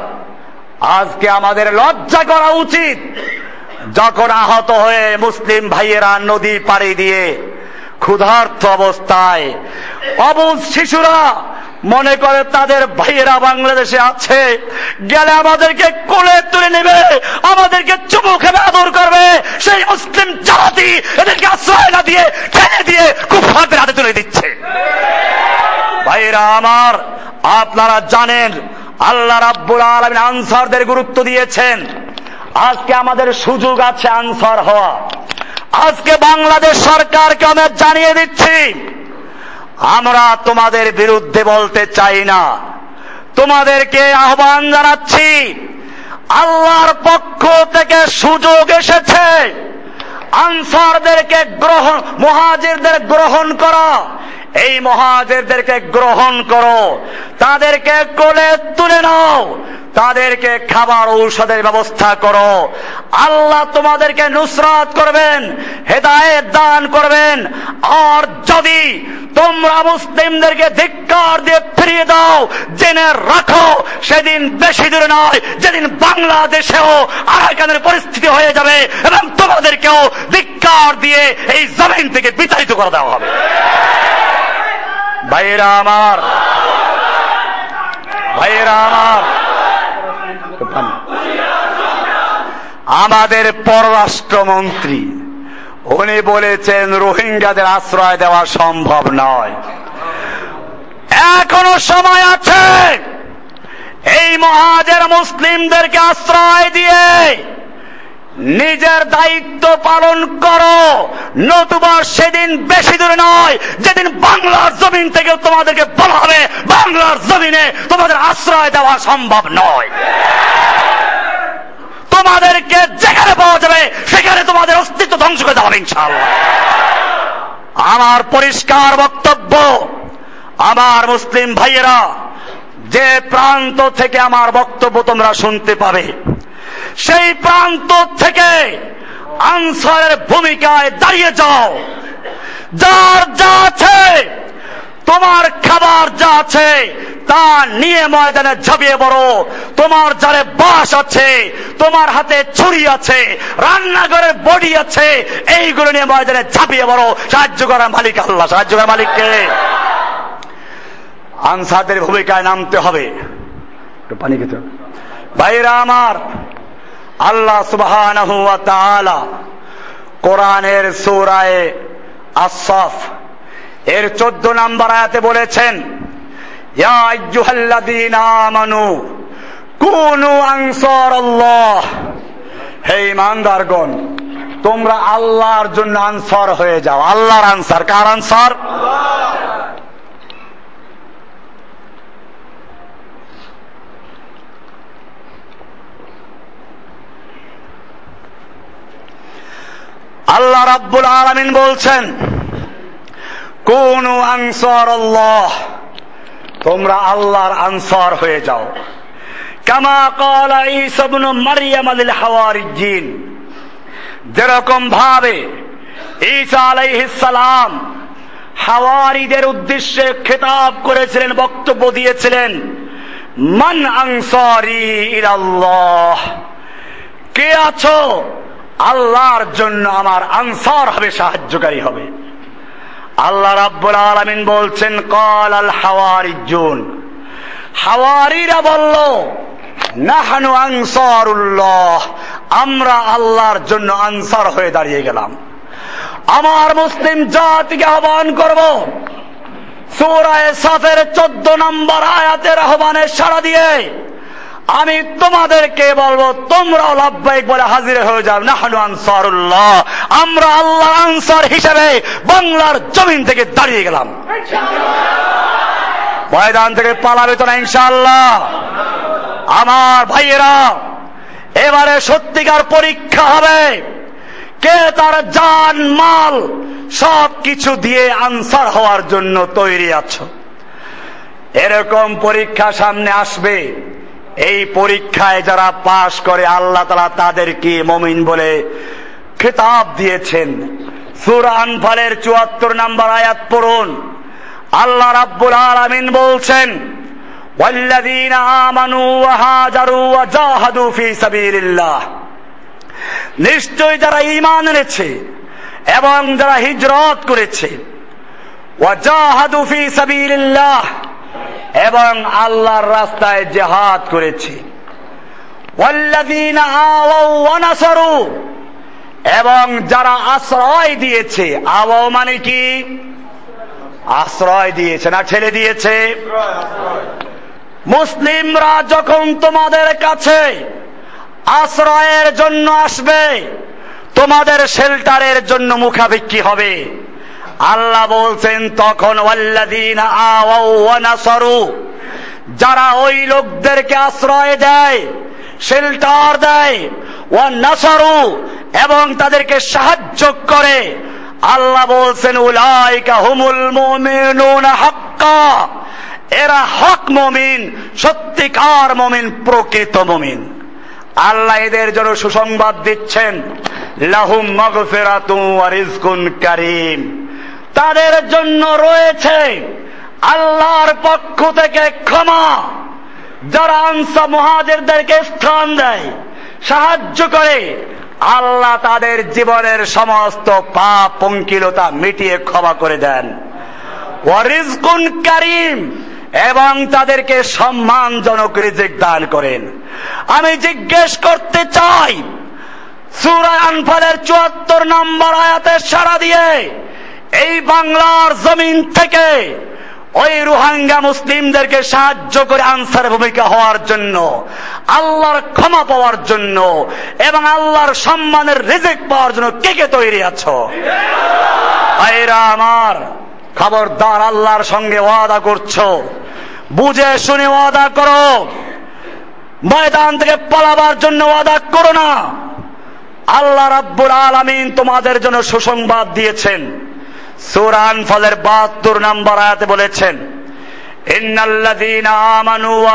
আজকে আমাদের লজ্জা করা উচিত। যখন আহত হয়ে মুসলিম ভাইয়েরা নদী পাড়ি দিয়ে ক্ষুধার্ত অবস্থায়, অবুজ শিশুরা মনে করে তাদের ভাইয়েরা বাংলাদেশে আছে। গেলে আমাদেরকে কোলে তুলে নেবে, আমাদেরকে চুমু খেবে আদর করবে। সেই মুসলিম জাতি এদেরকে আশ্রয় না দিয়ে, ঠেলে দিয়ে কুফারদের হাতে তুলে দিচ্ছে। ভাইয়েরা আমার, আপনারা জানেন, আল্লাহ রাব্বুল আলমিন আনসারদের গুরুত্ব দিয়েছেন। আজকে আমাদের সুযোগ আছে আনসার হওয়া আজকে বাংলাদেশ সরকারকে আমি জানিয়ে দিচ্ছি আমরা তোমাদের বিরুদ্ধে বলতে চাই না। তোমাদেরকে আহ্বান জানাচ্ছি, আল্লাহর পক্ষ থেকে সুযোগ এসেছে। আনসারদেরকে গ্রহণ, মহাজিরদের গ্রহণ করা এই মহাজেরদেরকে গ্রহণ করো। তাদেরকে কোলে তুলে নাও। তাদেরকে খাবার ঔষধের ব্যবস্থা করো। আল্লাহ তোমাদেরকে নুসরাত করবেন, হেদায়েত দান করবেন। আর যদি তোমরা মুসলিমদেরকে ধিক্কার দিয়ে ফিরিয়ে দাও, জেনে রাখো, সেদিন বেশি দূরে নয়, যেদিন বাংলাদেশেও আরাকানের পরিস্থিতি হয়ে যাবে এবং তোমাদেরকেও ধিক্কার দিয়ে এই জমিন থেকে বিতাড়িত করে দেওয়া হবে। ভাইয়েরা আমার। ভাইয়েরা আমার। আমাদের পররাষ্ট্রমন্ত্রী, উনি বলেছেন, রোহিঙ্গাদের আশ্রয় দেওয়া সম্ভব নয়। এখনও সময় আছে। এই মহাজের মুসলিমদেরকে আশ্রয় দিয়ে নিজের দায়িত্ব পালন করো। নতুবা সেদিন বেশি দূরে নয়, যেদিন বাংলার জমিন থেকে তোমাদেরকে বলা হবে, বাংলার জমিনে তোমাদের আশ্রয় দেওয়া সম্ভব নয়। তোমাদেরকে যেখানে পাওয়া যাবে, সেখানে তোমাদের অস্তিত্ব ধ্বংস করে দেওয়া হবে আমার পরিষ্কার বক্তব্য, আমার মুসলিম ভাইয়েরা, যে প্রান্ত থেকে আমার বক্তব্য তোমরা শুনতে পাবে সেই প্রান্ত থেকে আনসারের ভূমিকায় দাঁড়িয়ে যাও। যার যা আছে, তোমার খাবার যা আছে, তা নিয়ে ময়দানে ঝাঁপিয়ে পড়ো। তোমার যারে বাস আছে, তোমার হাতে ছুরি আছে, রান্নাঘরে বডি আছে, এইগুলো নিয়ে ময়দানে ঝাঁপিয়ে পড়ো। সাহায্য করার মালিক আল্লাহ, সাহায্য করার মালিককে। আনসারদের ভূমিকায় নামতে হবে। পানি খেতে ভাইরা আমার আল্লাহ তাআলা কোরআনের সূরায়ে আস-সাফ এর 14 নম্বর আয়াতে বলেছেন তোমরা আল্লাহর জন্য আনসার হয়ে যাও। আল্লাহর আনসার, কার আনসার? আল্লাহ রাব্বুল আলামিন বলছেন, কোন আনসার আল্লাহ তোমরা আল্লাহর আনসার হয়ে যাও। কামা কালা ঈসা ইবনু মারইয়াম আলিল হাওয়ারিজিন যেরকম ভাবে ঈসা আলাইহিস সালাম হাওয়ারিদের উদ্দেশ্যে খেতাব করেছিলেন, বক্তব্য দিয়েছিলেন, মান আনসারি ইলাল্লাহ, কে আছো আল্লাহর জন্য আমার আনসার হবে, সাহায্যকারী হবে। আল্লাহ রাব্বুল আলামিন বলছেন, কল আল হাওয়ারিজুন। হাওয়ারিরা বলল, নাহানু আনসারুল্লাহ, আমরা আল্লাহর জন্য আনসার হয়ে দাঁড়িয়ে গেলাম। আমার মুসলিম জাতিকে আহ্বান করব। সূরায়ে সাফের চোদ্দ নম্বর আয়াতের আহ্বানে সাড়া দিয়ে আমি তোমাদেরকে বলব, তোমরাও লাভবাহিক বলে হাজির হয়ে যাও। নাহানু আনসারুল্লাহ। আমরা আল্লাহ আনসার হিসেবে বাংলার জমিন থেকে দাঁড়িয়ে গেলাম। ময়দান থেকে পালাবে তো না, ইনশাআল্লাহ। আমার ভাইয়েরা, এবারে সত্যিকার পরীক্ষা হবে। কে তার জান, মাল, সব কিছু দিয়ে আনসার হওয়ার জন্য তৈরি আছো? এরকম পরীক্ষা সামনে আসবে। এই পরীক্ষায় যারা পাশ করে আল্লাহ তালা তাদেরকে মমিন বলে খেতাব দিয়েছেন সুরান ফলের চুয়াত্তর নাম্বার আয়াত পড়ুন আল্লাহ রাব্বুল আলামিন বলছেন والذين آمنوا وهاجروا وجاهدوا في سبيل الله নিশ্চয় যারা ঈমান এনেছে এবং যারা হিজরত করেছে ওয়াজাহাদু ফি সাবিলিল্লাহ এবং আল্লাহর রাস্তায় জেহাদ করেছে। এবং যারা আশ্রয় দিয়েছে আওয়াও মানে কি? আশ্রয় দিয়েছে না ছেড়ে দিয়েছে? মুসলিমরা যখন তোমাদের কাছে আশ্রয়ের জন্য আসবে, তোমাদের শেল্টারের জন্য মুখাভিক্ষি হবে। আল্লাহ বলছেন, তখন যারা ওই লোকদেরকে আশ্রয় দেয়, শেল্টার দেয়, ওয়া নাসারু এবং তাদেরকে সাহায্য করে, আল্লাহ বলছেন, উলাইকা হুমুল হাক্কা এরা হক মমিন, সত্যিকার মমিন, প্রকৃত মমিন। আল্লাহ এদের জন্য সুসংবাদ দিচ্ছেন, লাহুম মাগফিরাতুন ওয়া রিজকুন কারীম তাদের জন্য রয়েছে আল্লাহর পক্ষ থেকে ক্ষমা। যারা আনসা মহাজেরদেরকে স্থান দেয়, সাহায্য করে, আল্লাহ তাদের জীবনের সমস্ত পাপ, পঙ্কিলতা মিটিয়ে ক্ষমা করে দেন। ওয়ারিজকুন কারিম, এবং তাদেরকে সম্মানজনক রিজিক দান করেন। আমি জিজ্ঞেস করতে চাই, সুরা আনফালের চুয়াত্তর নম্বর আয়াতের সারা দিয়ে এই বাংলার জমিন থেকে ওই রোহাঙ্গা মুসলিমদেরকে সাহায্য করে আনসার ভূমিকা হওয়ার জন্য, আল্লাহর ক্ষমা পাওয়ার জন্য এবং আল্লাহর সম্মানের রিজিক পাওয়ার জন্য কে কে তৈরি আছো? আইরা আমার, খবরদার আল্লাহর সঙ্গে ওয়াদা করছ। বুঝে শুনে ওয়াদা করো। ময়দান থেকে পালাবার জন্য ওয়াদা করো না। আল্লাহ রাব্বুল আলামিন তোমাদের জন্য সুসংবাদ দিয়েছেন। সুরান ফলের বাহাত্তর নাম্বার আয়াতে বলেছেন আমানু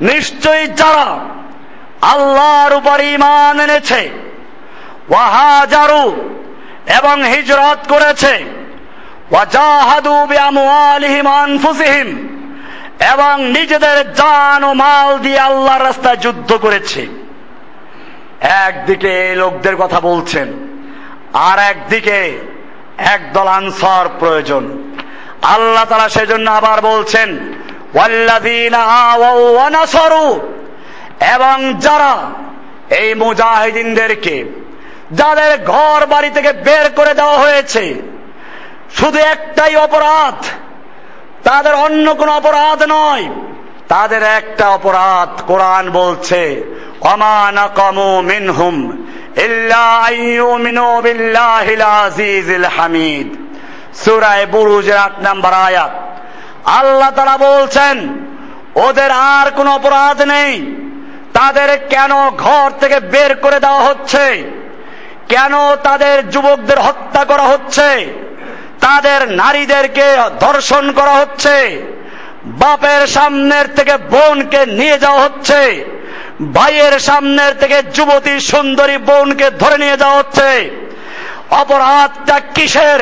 নিশ্চয়ই যারা আল্লাহর উপর ঈমান এনেছে, ওয়া হাজারু এবং হিজরত করেছে এবং নিজেদের জান ও মাল দিয়ে আল্লাহর রাস্তায় যুদ্ধ করেছে। একদিকে এই লোকদের কথা বলছেন, আর একদিকে একদল আনসার প্রয়োজন। আল্লাহ তারা সেজন্য আবার বলছেন এবং যারা এই মুজাহিদিনদেরকে, যাদের ঘর বাড়ি থেকে বের করে দেওয়া হয়েছে, শুধু একটাই অপরাধ, তাদের অন্য কোন অপরাধ নয় তাদের একটা অপরাধ কোরআন বলছে হামিদ। সুরায় বুরুজের আট নাম্বার আয়াত। আল্লাহ তারা বলছেন, ওদের আর কোন অপরাধ নেই। তাদের কেন ঘর থেকে বের করে দেওয়া হচ্ছে? কেন তাদের যুবকদের হত্যা করা হচ্ছে? তাদের নারীদেরকে ধর্ষণ করা হচ্ছে? বাপের সামনের থেকে বোনকে নিয়ে যাওয়া হচ্ছে। ভাইয়ের সামনের থেকে যুবতী সুন্দরী বোনকে ধরে নিয়ে যাওয়া হচ্ছে। অপরাধটা কিসের?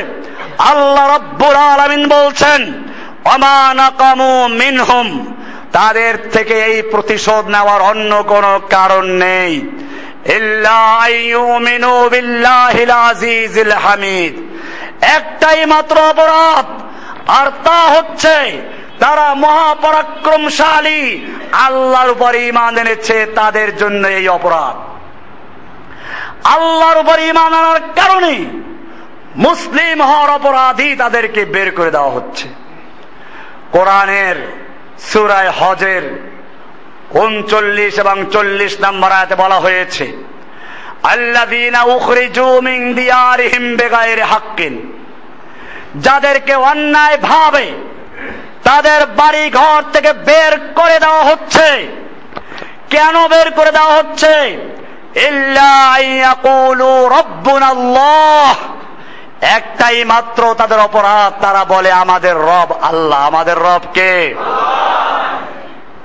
আল্লাহ রব্বুল আলমিন বলছেন অমানাকামু মিনহুম। তাদের থেকে এই প্রতিশোধ নেওয়ার অন্য কোন কারণ নেই। হামিদ। একটাই মাত্র অপরাধ, আর তা হচ্ছে তারা মহাপরাক্রমশালী। আল্লাহর উপর ইমান এনেছে, তাদের জন্য এই অপরাধ। আল্লাহর উপর ইমান আনার কারণে মুসলিম হওয়ার অপরাধী তাদেরকে বের করে দেওয়া হচ্ছে। কোরআনের সুরায় হজের উনচল্লিশ এবং চল্লিশ নম্বর আয়াতে বলা হয়েছে যাদেরকে অন্যায় ভাবে তাদের বাড়ি ঘর থেকে বের করে দেওয়া হচ্ছে। কেন বের করে দেওয়া হচ্ছে? একটাই মাত্র তাদের অপরাধ, তারা বলে, আমাদের রব আল্লাহ। আমাদের রব কে?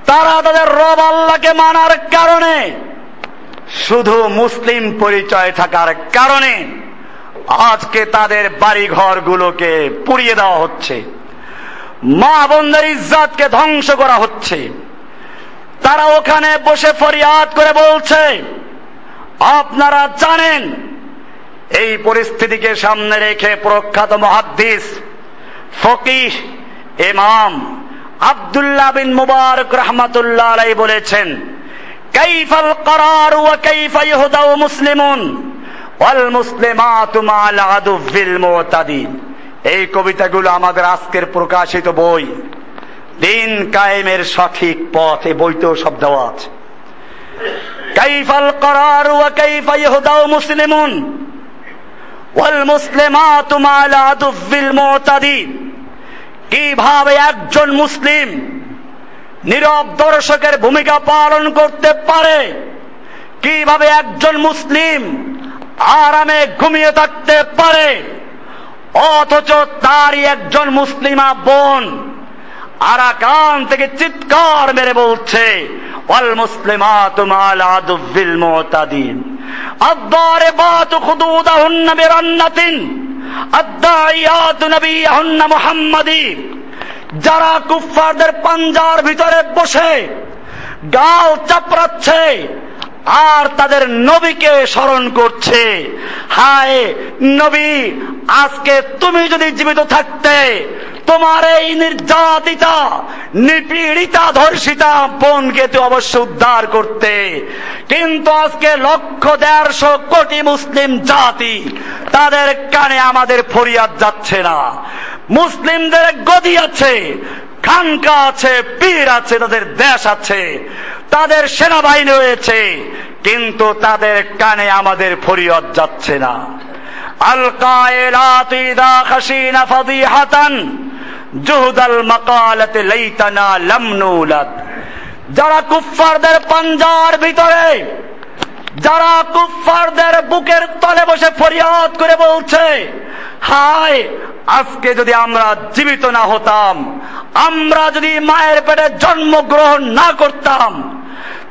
তারা তাদের রব আল্লাহকে মানার কারণে, শুধু মুসলিম পরিচয় থাকার কারণে, আজকে তাদের বাড়ি ঘরগুলোকে পুড়িয়ে দেওয়া হচ্ছে। মা বোনদের ইজ্জাতকে ধ্বংস করা হচ্ছে। তারা ওখানে বসে ফরিয়াদ করে বলছে, আপনারা জানেন, এই পরিস্থিতিকে সামনে রেখে প্রখ্যাত মহাদ্দিস, ফকিহ ইমাম আবদুল্লাহ বিন মুবারক রহমাতুল্লাহ আলাই বলেছেন, কাইফাল করার ওয়া কাইফা ইহদাউ মুসলিমুন ওয়াল মুসলিমাতু মাল আদুফিল মুতাদিন। এই কবিতাগুলো আমাদের আজকের প্রকাশিত বই। দিন কায়েমের সঠিক পথ এই বইতেও দেওয়া আছে। কাইফাল করার ওয়া কাইফা ইহদাউ মুসলিমুন ওয়াল মুসলিমাতু মালা দুফিল মুতাদি কীভাবে একজন মুসলিম নীরব দর্শকের ভূমিকা পালন করতে পারে? কীভাবে একজন মুসলিম আরামে ঘুমিয়ে থাকতে পারে? অথচ তারই একজন মুসলিমা বোন আরাকান থেকে চিৎকার মেরে বলছে অল মুসলিমা তুমাল আদুবিল মোতাদিন। আব্বারে বাত খুদুদা হুন্না বেরান্নাতিন। আদ্দাইয়াত নবী হুন্না মুহাম্মাদি যারা কুফফারদের পাঞ্জার ভিতরে বসে, গাল চাপড়াচ্ছে আর তাদের নবীকে স্মরণ করছে। হায় নবী, আজকে তুমি যদি জীবিত থাকতে, তোমার এই নির্যাতিতা, নিপীড়িতা, ধর্ষিতা বোনকে তুই অবশ্য উদ্ধার করতে। কিন্তু আজকে লক্ষ দেড়শো কোটি মুসলিম জাতি তাদের কানে আমাদের ফরিয়াদ যাচ্ছে না। মুসলিমদের গদি আছে, খানকা আছে, পীর আছে, তাদের দেশ আছে। তাদের সেনাবাহিনী রয়েছে, কিন্তু তাদের কানে আমাদের ফরিয়ত যাচ্ছে না। আল কায়লাত ইদা খাসিনা ফাদিহাতান, জুহদাল মাকালাতে লাইতানা লামনুলাদ যারা কুফফারদের পাঞ্জার ভিতরে, যারা কুফফারদের বুকের তলে বসে ফরিয়াদ করে বলছে, হায়, আজকে যদি আমরা জীবিত না হতাম, আমরা যদি মায়ের পেটে জন্মগ্রহণ না করতাম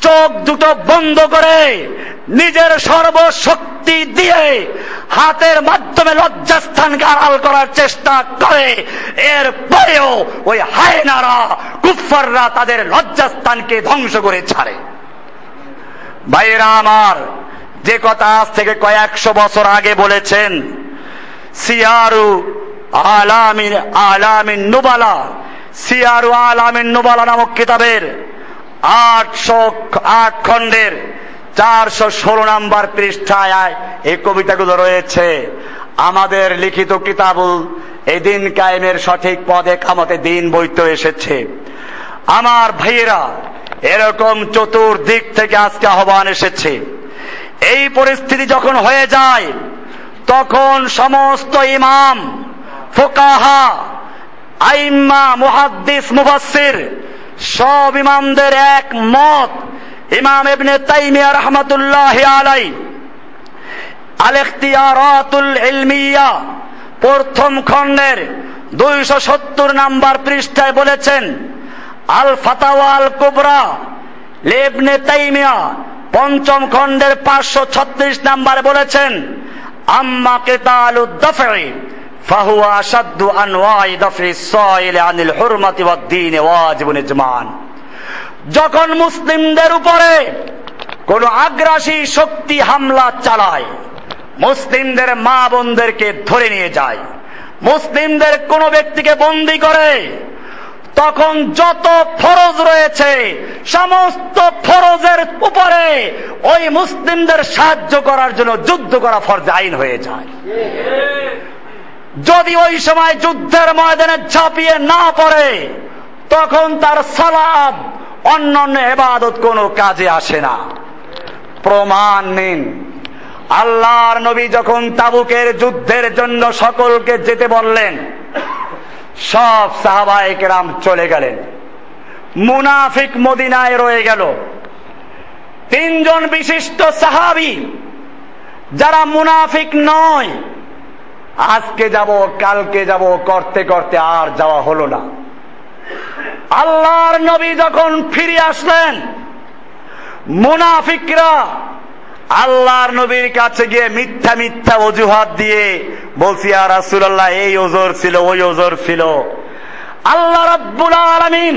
চোখ দুটো বন্ধ করে নিজের সর্বশক্তি দিয়ে হাতের মাধ্যমে লজ্জাস্থানকে আড়াল করার চেষ্টা করে। এর পরেও ওই হায়নারা কুফাররা তাদের লজ্জাস্থানকে ধ্বংস করে ছাড়ে। ভাইয়েরা আমার, যে কথা আজ থেকে কয়েকশো বছর আগে বলেছেন, সিয়ারু আলামিন আলামিন নুবালা, সিয়ারু আলামিন নুবালা নামক কিতাবের আটশো আট খণ্ডের চারশো ষোলো নাম্বার পৃষ্ঠায় এই কবিতাগুলো রয়েছে। আমাদের লিখিত কিতাবুল এই দিন কায়েমের সঠিক পদে কামতে দিন বইতে এসেছে। আমার ভাইয়েরা, এরকম চতুর্দিক থেকে আজকে আহ্বান এসেছে। এই পরিস্থিতি যখন হয়ে যায়, তখন সমস্ত ইমাম, ফোকাহা, আইম্মা, মুহাদ্দিস, মুফাসসির সব ইমামদের এক মত। ইমাম ইবনে তাইমিয়া রহমতুল্লাহ আলাই আল ইখতিয়ারাতুল ইলমিয়া, প্রথম খণ্ডের দুইশো সত্তর নাম্বার পৃষ্ঠায় বলেছেন আল ফাতাওয়া আল কুবরা লেবনে তাইমিয়া পঞ্চম খণ্ডের পাঁচশো ছত্রিশ নাম্বার বলেছেন, আম্মা কেতাল দফে যখন মুসলিমদের উপরে কোন আগ্রাসী শক্তি হামলা চালায়, মুসলিমদের মা বোনদেরকে ধরে নিয়ে যায়, মুসলিমদের কোন ব্যক্তিকে বন্দি করে, তখন যত ফরজ রয়েছে, সমস্ত ফরজের উপরে ওই মুসলিমদের সাহায্য করার জন্য যুদ্ধ করা ফরজ আইন হয়ে যায়। যদি ওই সময় যুদ্ধের ময়দানে ঝাঁপিয়ে না পড়ে, তখন তার সালাদ অন্যান্য এবাদত কোনো কাজে আসে না। প্রমাণ নিন, আল্লাহর নবী যখন তাবুকের যুদ্ধের জন্য সকলকে যেতে বললেন, সব সাহাবায়ে কেরাম চলে গেলেন। মুনাফিক মদিনায় রয়ে গেল। তিনজন বিশিষ্ট সাহাবি, যারা মুনাফিক নয় আজকে যাব, কালকে যাব, করতে করতে আর যাওয়া হলো না। আল্লাহর নবী যখন ফিরে আসলেন, মুনাফিকরা আল্লাহর নবীর কাছে গিয়ে মিথ্যা মিথ্যা অজুহাত দিয়ে বলছি আর রাসুল্লাহ এই ওজোর ছিল, ওই ওজোর ছিল। আল্লাহ রব্বুল আলমিন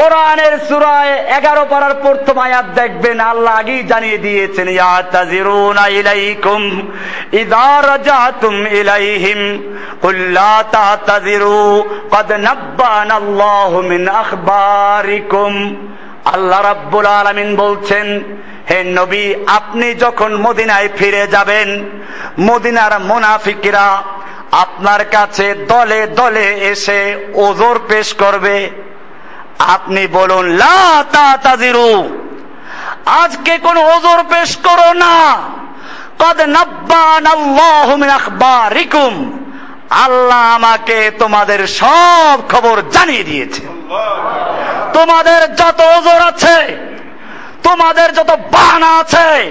কোরআনের সুরায় এগারো পাড়ার প্রথম আয়াত দেখবেন, আল্লাহ আগেই জানিয়ে দিয়েছেন, ইয়াতাজিরুনা ইলাইকুম ইযা রাজাতুম ইলাইহিম কুল লা তাতাজিরু কদ নাব্বানাল্লাহু মিন আখবারিকুম। আল্লাহ রাব্বুল আলামিন বলছেন, হে নবী, আপনি যখন মদিনায় ফিরে যাবেন, মদিনার মুনাফিকরা আপনার কাছে দলে দলে এসে ওজোর পেশ করবে। আপনি বলুন, লা আজকে কোন ওজোর পেশ করো না। কদ নব্বান আল্লাহ আল্লাহ আমাকে তোমাদের সব খবর জানিয়ে দিয়েছে। তোমাদের যত ওজোর আছে, তোমাদের যত বাহানা আছে,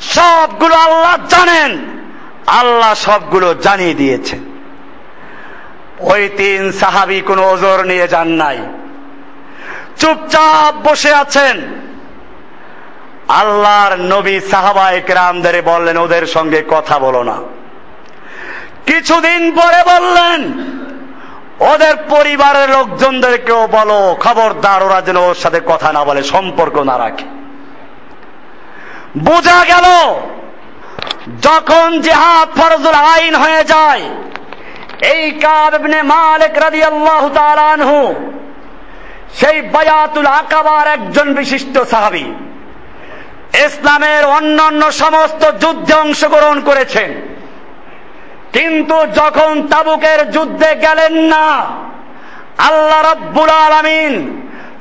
সবগুলো আল্লাহ জানেন। আল্লাহ সবগুলো জানিয়ে দিয়েছে। ওই তিন সাহাবি কোন ওজোর নিয়ে যান নাই। চুপচাপ বসে আছেন। আল্লাহর নবী সাহাবা একরামদের বললেন, ওদের সঙ্গে কথা বলো না। কিছুদিন পরে বললেন, ওদের পরিবারের লোকজনদেরকেও বলো, খবরদার ওরা যেন ওর সাথে কথা না বলে, সম্পর্ক না রাখে। বোঝা গেল, যখন জেহাদ ফরজুল আইন হয়ে যায়, এই কাবনে মালিক রাদি আল্লাহ তালানহু সেই বায়াতুল আকাবার একজন বিশিষ্ট সাহাবি। ইসলামের অন্যান্য সমস্ত যুদ্ধে অংশগ্রহণ করেছেন। কিন্তু যখন তাবুকের যুদ্ধে গেলেন না, আল্লাহ রব্বুল আলমিন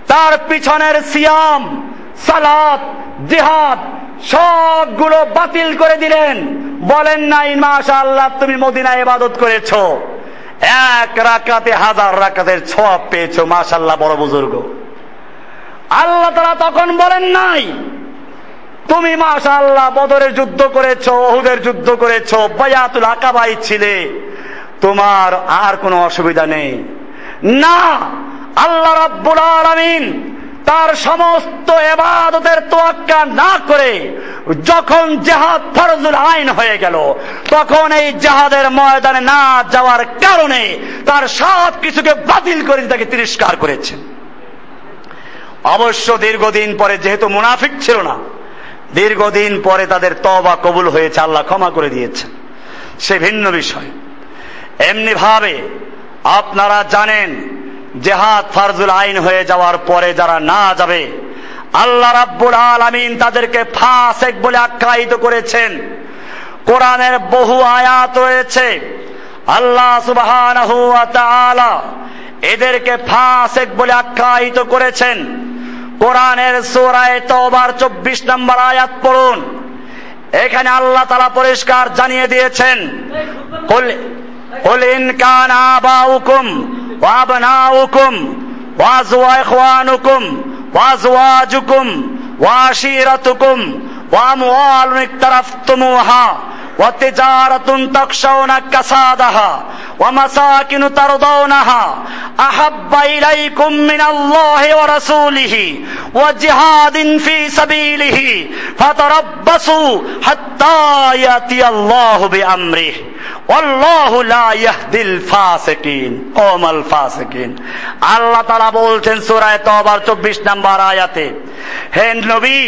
তার পিছনের সিয়াম, সালাত, জিহাদ সবগুলো বাতিল করে দিলেন। বলেন নাই মাশা আল্লাহ তুমি মদিনা ইবাদত করেছ। এক রাকাতে, হাজার রাকাতের ছোয়াব পেয়েছ মাশাল্লাহ বড় বুজুর্গ। আল্লাহ তারা তখন বলেন নাই, তুমি মাশা আল্লাহ বদরের যুদ্ধ করেছ ওহুদের যুদ্ধ করেছ, বায়াতুল আকাবাই ছিলে। তোমার আর কোনো অসুবিধা নেই। না, আল্লাহ রাব্বুল আলামিন তার সমস্ত এবাদতের তোয়াক্কা না করে যখন জেহাদ ফরজুল আইন হয়ে গেল, তখন এই জেহাদের ময়দানে না যাওয়ার কারণে তার সব কিছুকে বাতিল করে তাকে তিরস্কার করেছেন অবশ্য দীর্ঘদিন পরে যেহেতু মুনাফিক ছিল না, দীর্ঘদিন পরে তাদের তবা কবুল হয়েছে, আল্লাহ ক্ষমা করে দিয়েছে সে ভিন্ন বিষয়। এমনি ভাবে আপনারা জানেন জেহাদ ফারজুল আইন হয়ে যাওয়ার পরে যারা না যাবে, আল্লাহ রাব্বুল আলামিন তাদেরকে ফাসেক বলে আখ্যায়িত করেছেন। কোরআনের বহু আয়াত রয়েছে। আল্লাহ সুবহানাহু ওয়া তাআলা এদেরকে ফাসেক বলে আখ্যায়িত করেছেন। কোরআনের সূরায়ে তওবার 24 নম্বর আয়াত পড়ুন। এখানে আল্লাহ তাআলা পরিষ্কার জানিয়ে দিয়েছেন, কুল কুল ইন কানা আবাউকুম ওয়া আবনাউকুম ওয়া ইখওয়ানুকুম ওয়া আজওয়াজুকুম ওয়া আশীরাতুকুম ওয়া আমওয়ালুন ইকতারাফতুমুহা وتجارة تخشون كسادها ومساكن ترضونها أحب إليكم من الله ورسوله وجهاد في سبيله فتربصوا حتى يأتي الله بأمره والله لا يهدي الفاسقين قوم الفاسقين আল্লাহ তাআলা বলছেন সূরা তওবার 24 নম্বর আয়াতে হে নবী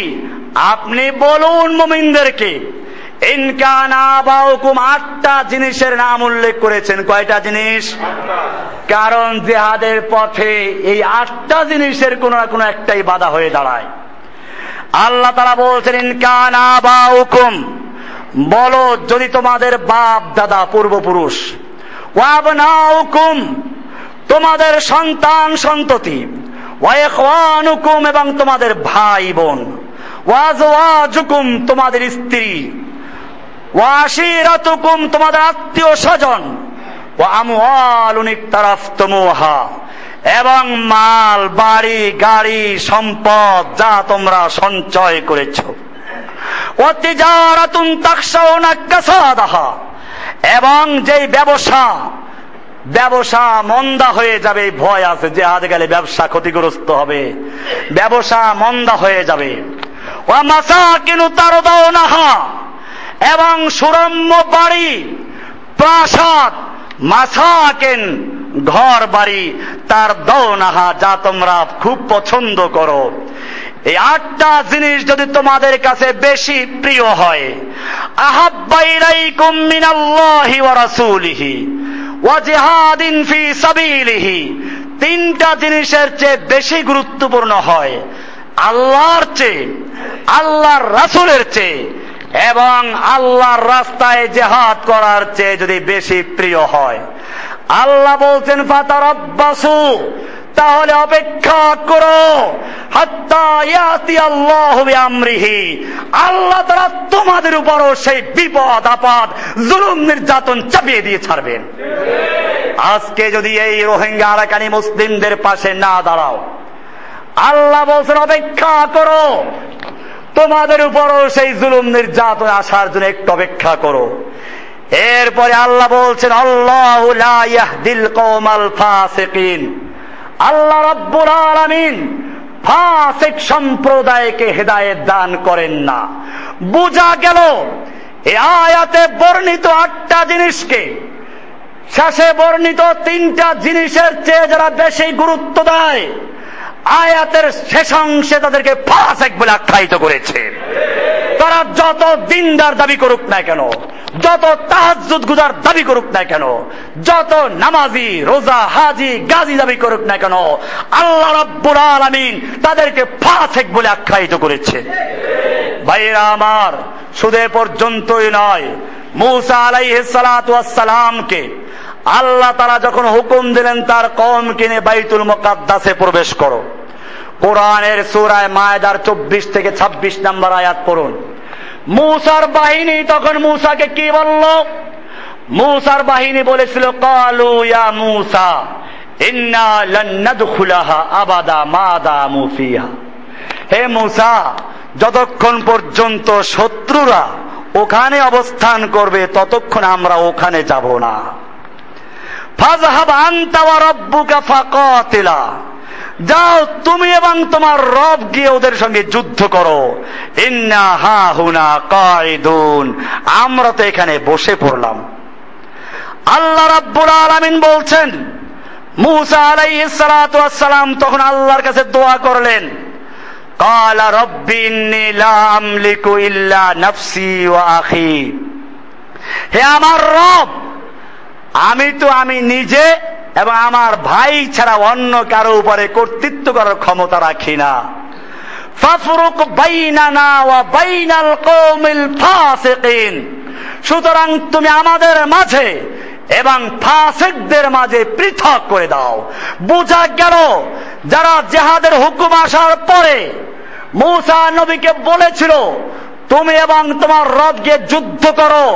আপনি বলুন মুমিনদেরকে আটটা জিনিসের নাম উল্লেখ করেছেন। কয়টা জিনিস? কারণ জেহাদের পথে এই আটটা জিনিসের কোন না কোনো একটাই বাধা হয়ে দাঁড়ায়। আল্লাহ তারা বলছেন ইনকান আবাউকুম বলো যদি তোমাদের বাপ দাদা পূর্বপুরুষ ওয়াবনাউকুম তোমাদের সন্তান সন্ততি ওয়াইখওয়ানুকুম এবং তোমাদের ভাই বোন ওয়াজওয়াজুকুম তোমাদের স্ত্রী ওয়াশিরাতুকুম, তোমাদের আত্মীয় স্বজন। ও আমওয়ালুন ইকতারাফতুমুহা, এবং মাল, বাড়ি, গাড়ি, সম্পদ, যা তোমরা সঞ্চয় করেছ। ও তিজারাতুন তাখশাউনা কাসাদাহা, এবং যেই ব্যবসা ব্যবসা মন্দা হয়ে যাবে ভয় আছে যে হাতে গেলে ব্যবসা ক্ষতিগ্রস্ত হবে। ব্যবসা মন্দা হয়ে যাবে। ও মাসা কিনু তার দাও নাহা এবং সুরম্য বাড়ি, প্রাসাদ মাসাকেন ঘর বাড়ি তার দৌনাহা যা তোমরা খুব পছন্দ করো। এই আটটা জিনিস যদি তোমাদের কাছে বেশি প্রিয় হয় আহাব্বাইরাইকুম মিনাল্লাহি ওয়া রাসূলিহি ওয়া জিহাদিন ফি সাবিলিহি। তিনটা জিনিসের চেয়ে বেশি গুরুত্বপূর্ণ হয়, আল্লাহর চেয়ে, আল্লাহর রাসুলের চেয়ে। এবং আল্লাহর রাস্তায় জেহাদ করার চেয়ে যদি বেশি প্রিয় হয়। আল্লাহ বলছেন ফাতার আব্বাসু তাহলে অপেক্ষা করো। আল্লাহ তারা তোমাদের উপরও সেই বিপদ, আপদ, জুলুম, নির্যাতন চাপিয়ে দিয়ে ছাড়বেন। আজকে যদি এই রোহিঙ্গা আরাকানি মুসলিমদের পাশে না দাঁড়াও, আল্লাহ বলছেন, অপেক্ষা করো তোমাদের উপরও সেই জুলুম নির্যাতন আসার জন্য একটু অপেক্ষা করো। এরপরে আল্লাহ বলছেন, আল্লাহ দিল কৌমাল ফাসিকিন। আল্লাহ রব্বুল আলামিন ফাসিক সম্প্রদায়কে হেদায়েত দান করেন না। বোঝা গেল, এ আয়াতে বর্ণিত আটটা জিনিসকে, শেষে বর্ণিত তিনটা জিনিসের চেয়ে যারা বেশি গুরুত্ব দেয় আয়াতের শেষাংশে তাদেরকে ফাসেক বলে আখ্যায়িত করেছে। তারা যত দিনদার দাবি করুক না কেন, যত তাহাজুদ গুজার দাবি করুক না কেন, যত নামাজি, রোজা, হাজি, গাজী দাবি করুক না কেন, আল্লাহ রব্বুল আলামিন তাদেরকে ফাসেক বলে আখ্যায়িত করেছে। ভাইরা আমার, সুদে পর্যন্তই নয়। মুসা সালাতু সালামকে আল্লাহ তারা যখন হুকুম দিলেন, তার কম কিনে বাইতুল মোকাদ্দাসে প্রবেশ করো। কোরআনের সুরায় মায়দার চব্বিশ থেকে ২৬ নম্বর আয়াত পড়ুন। মুসার বাহিনী তখন মুসাকে কি বলল? মুসার বাহিনী বলেছিল, কালু ইয়া মুসা, ইন্না লান নাদখুলাহা আবাদা মাদা মুফিহা হে মুসা, যতক্ষণ পর্যন্ত শত্রুরা ওখানে অবস্থান করবে, ততক্ষণ আমরা ওখানে যাব না ফাজহাব আনতা ওয়া রাব্বুকা ফাকাতিলা যাও তুমি এবং তোমার রব গিয়ে ওদের সঙ্গে যুদ্ধ করো ইন্না হা হুনা কায়দুন আমরা তো এখানে বসে পড়লাম আল্লাহ রাব্বুল আলামিন বলছেন মুসা আলাইহিস সালাতু সালাম তখন আল্লাহর কাছে দোয়া করলেন قال رب إني لا أملك إلا نفسي وأخي হে আমার রব আমি তো আমি নিজে এবং আমার ভাই ছাড়া অন্য কারও উপরে কর্তৃত্ব করার ক্ষমতা রাখি না। ফাফরুক বাইনানা ওয়া বাইনাল কওমিল ফাসিকিন। সুতরাং তুমি আমাদের মাঝে এবং ফাসিকদের মাঝে পৃথক করে দাও। বোঝা গেল, যারা জেহাদের হুকুম আসার পরে মূসা নবীকে বলেছিল তুমি এবং তোমার রবকে যুদ্ধ করো।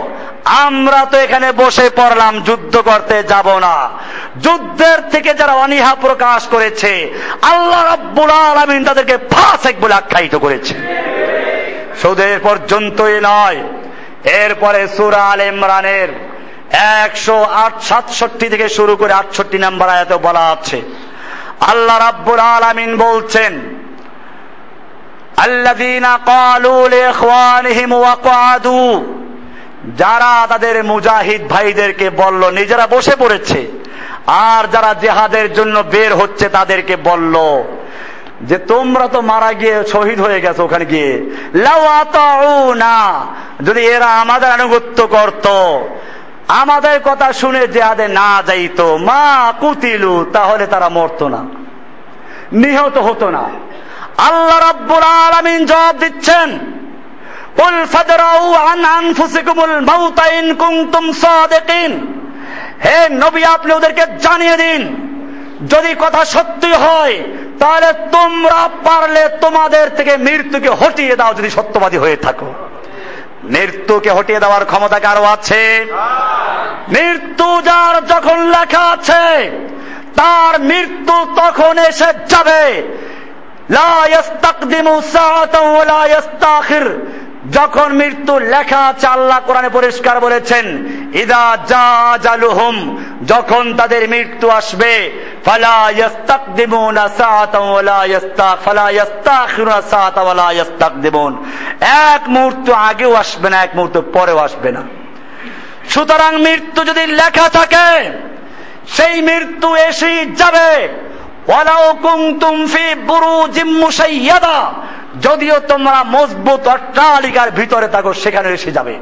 আমরা তো এখানে বসে পড়লাম, যুদ্ধ করতে যাব না। যুদ্ধের থেকে যারা অনীহা প্রকাশ করেছে, আল্লাহ রাব্বুল আলামিন তাদেরকে ফাসেক বলে আখ্যায়িত করেছে। সুদের পর্যন্তই নয়, এরপরে সুরা আল ইমরানের একশো আট, সাতষট্টি থেকে শুরু করে আটষট্টি নাম্বার আয়াতে বলা আছে। আল্লাহ রাব্বুল আলামিন বলছেন আল্লাযীনা ক্বালু লিইখওয়ানিহিম ওয়াকআদু যারা তাদের মুজাহিদ ভাইদেরকে বলল, নিজেরা বসে পড়েছে। আর যারা জেহাদের জন্য বের হচ্ছে, তাদেরকে বলল যে, তোমরা তো মারা গিয়ে শহীদ হয়ে গেছো ওখানে গিয়ে। না যদি এরা আমাদের আনুগত্য করত, আমাদের কথা শুনে জেহাদে না যাইতো, মা কুতিলু, তাহলে তারা মরতো না। নিহত হতো না। আল্লাহ রাব্বুল আলামিন জবাব দিচ্ছেন, কুল ফাদরাউ আন আনফুসিকুমুল মাউতা ইন কুনতুম সাদিকিন। হে নবী, আপনি ওদেরকে জানিয়ে দিন, যদি কথা সত্যি হয়, তাহলে তোমরা পারলে তোমাদের থেকে মৃত্যুকে হটিয়ে দাও যদি সত্যবাদী হয়ে থাকো। মৃত্যুকে হটিয়ে দেওয়ার ক্ষমতা কারও আছে? মৃত্যু যার যখন লেখা আছে, তার মৃত্যু তখন এসে যাবে। যখন মৃত্যু লেখা আল্লাহ কোরআনে পরিষ্কার বলেছেন, ইদা যা জালুহুম যখন তাদের মৃত্যু আসবে এক মুহূর্ত আগেও আসবে না, এক মুহূর্ত পরেও আসবে না। সুতরাং মৃত্যু যদি লেখা থাকে, সেই মৃত্যু এসেই যাবে। যদিও তোমরা মজবুত অট্টালিকার ভিতরে থাকো, সেখানে এসে যাবে।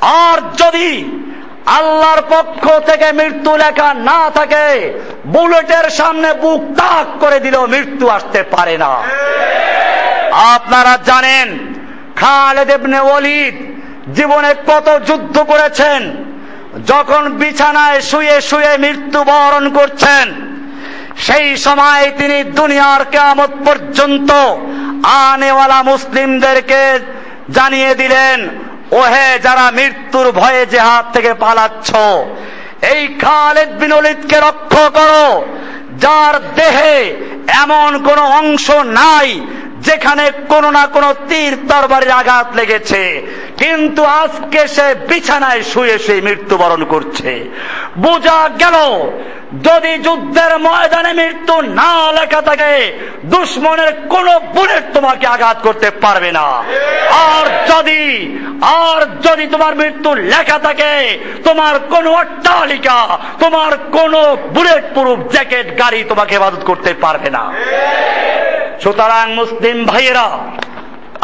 আর যদি আল্লাহর পক্ষ থেকে মৃত্যু লেখা না থাকে, বুলেটের সামনে বুক তাক করে দিলেও মৃত্যু আসতে পারে না। আপনারা জানেন, খালেদ ইবনে ওয়ালিদ জীবনে কত যুদ্ধ করেছেন, যখন বিছানায় শুয়ে শুয়ে মৃত্যুবরণ করছেন। সেই সময় তিনি দুনিয়ার কেয়ামত পর্যন্ত আনেওয়ালা মুসলিমদেরকে জানিয়ে দিলেন, ওহে যারা মৃত্যুর ভয়ে যে হাত থেকে পালাচ্ছ, এই খালেদ বিন রক্ষ রক্ষা করো, যার দেহে এমন কোন অংশ নাই যেখানে কোনো না কোনো তীর তরবারির আঘাত লেগেছে। কিন্তু আজকে সে বিছানায় শুয়ে শুয়ে মৃত্যুবরণ করছে। বোঝা গেল, যদি যুদ্ধের ময়দানে মৃত্যু না লেখা থাকে, দুশ্মনের কোন বুলেট তোমাকে আঘাত করতে পারবে না। আর যদি আর যদি তোমার মৃত্যু লেখা থাকে, তোমার কোন অট্টালিকা, তোমার কোন বুলেট প্রুফ জ্যাকেট, গাড়ি তোমাকে হেফাজত করতে পারবে না। সুতরাং মুসলিম ভাইয়েরা,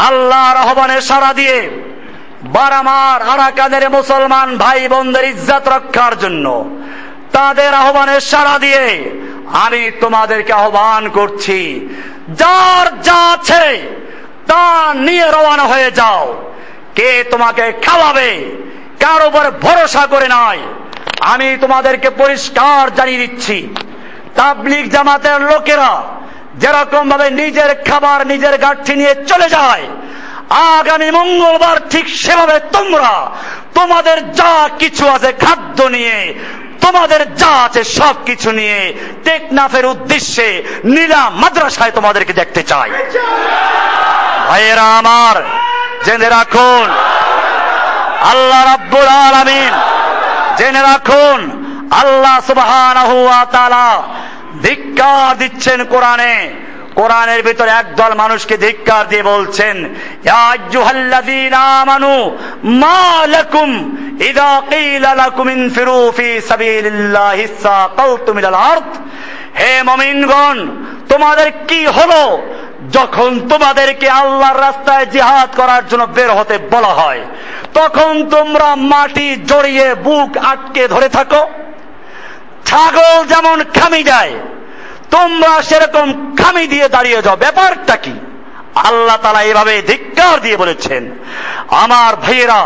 আল্লাহর আহ্বানের সারা দিয়ে বারামার আরাকানের মুসলমান ভাই বোনদের ইজ্জত রক্ষার জন্য তাদের আহ্বানের সারা দিয়ে আমি তোমাদেরকে আহ্বান করছি, যার যা আছে তা নিয়ে রওনা হয়ে যাও। কে তোমাকে খাওয়াবে, কার উপর ভরসা করে নয় আমি তোমাদেরকে পরিষ্কার জানিয়ে দিচ্ছি। তাবলিক জামাতের লোকেরা যেরকম ভাবে নিজের খাবার, নিজের গাঠি নিয়ে চলে যায়, আগামী মঙ্গলবার ঠিক সেভাবে তোমরা, তোমাদের যা কিছু আছে খাদ্য নিয়ে, তোমাদের যা আছে সব কিছু নিয়ে টেকনাফের উদ্দেশ্যে নীলা মাদ্রাসায় তোমাদেরকে দেখতে চাই। ভাইয়েরা আমার, জেনে রাখুন, আল্লাহ রাব্বুল আলামিন, জেনে রাখুন, আল্লাহ সুবহানাহু ওয়া তাআলা ধিক্কার দিচ্ছেন কোরআনে। কোরআনের ভিতরে একদল মানুষকে ধিক্কার দিয়ে বলছেন আমানু, মা লাকুম ইযা ক্বিলা লাকুম ইনফিরু ফি সাবিলিল্লাহি সাকালতুম ইলাল আরদ। হে মুমিনগণ, তোমাদের কি হলো যখন তোমাদেরকে আল্লাহর রাস্তায় জিহাদ করার জন্য বের হতে বলা হয়? তখন তোমরা মাটি জড়িয়ে বুক আটকে ধরে থাকো। ছাগল যেমন খামি দেয় তোমরা সেরকম খামি দিয়ে দাঁড়িয়ে যাও। ব্যাপারটা কি? আল্লাহ তালা এভাবে ধিক্কার দিয়ে বলেছেন, আমার ভাইয়েরা,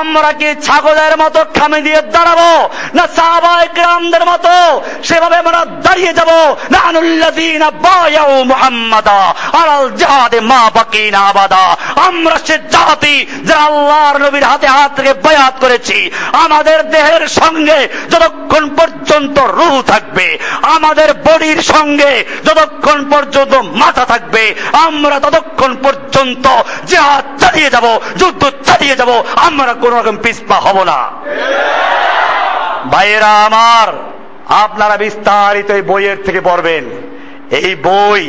আমরা কি ছাগলের মতো খামে দিয়ে দাঁড়াবো, না সাহাবায়ে গ্রামদের মতো সেভাবে আমরা দাঁড়িয়ে যাব? না আনুল্লাযীনা বায়াউ মুহাম্মাদা আলাল জিহাদে মা বাকিনা আবাদা। আমরা সে জাতি যারা আল্লাহর নবীর হাতে হাত থেকে বায়াত করেছি, আমাদের দেহের সঙ্গে যতক্ষণ পর্যন্ত রূহ থাকবে, আমাদের বডির সঙ্গে যতক্ষণ পর্যন্ত মাথা থাকবে, আমরা ততক্ষণ পর্যন্ত জিহাদ চালিয়ে যাব, যুদ্ধ চালিয়ে যাব, আমরা কোন রকম পিসপা হব না। ভাইয়েরা আমার, আপনারা বিস্তারিত এই বইয়ের থেকে পড়বেন। এই বই,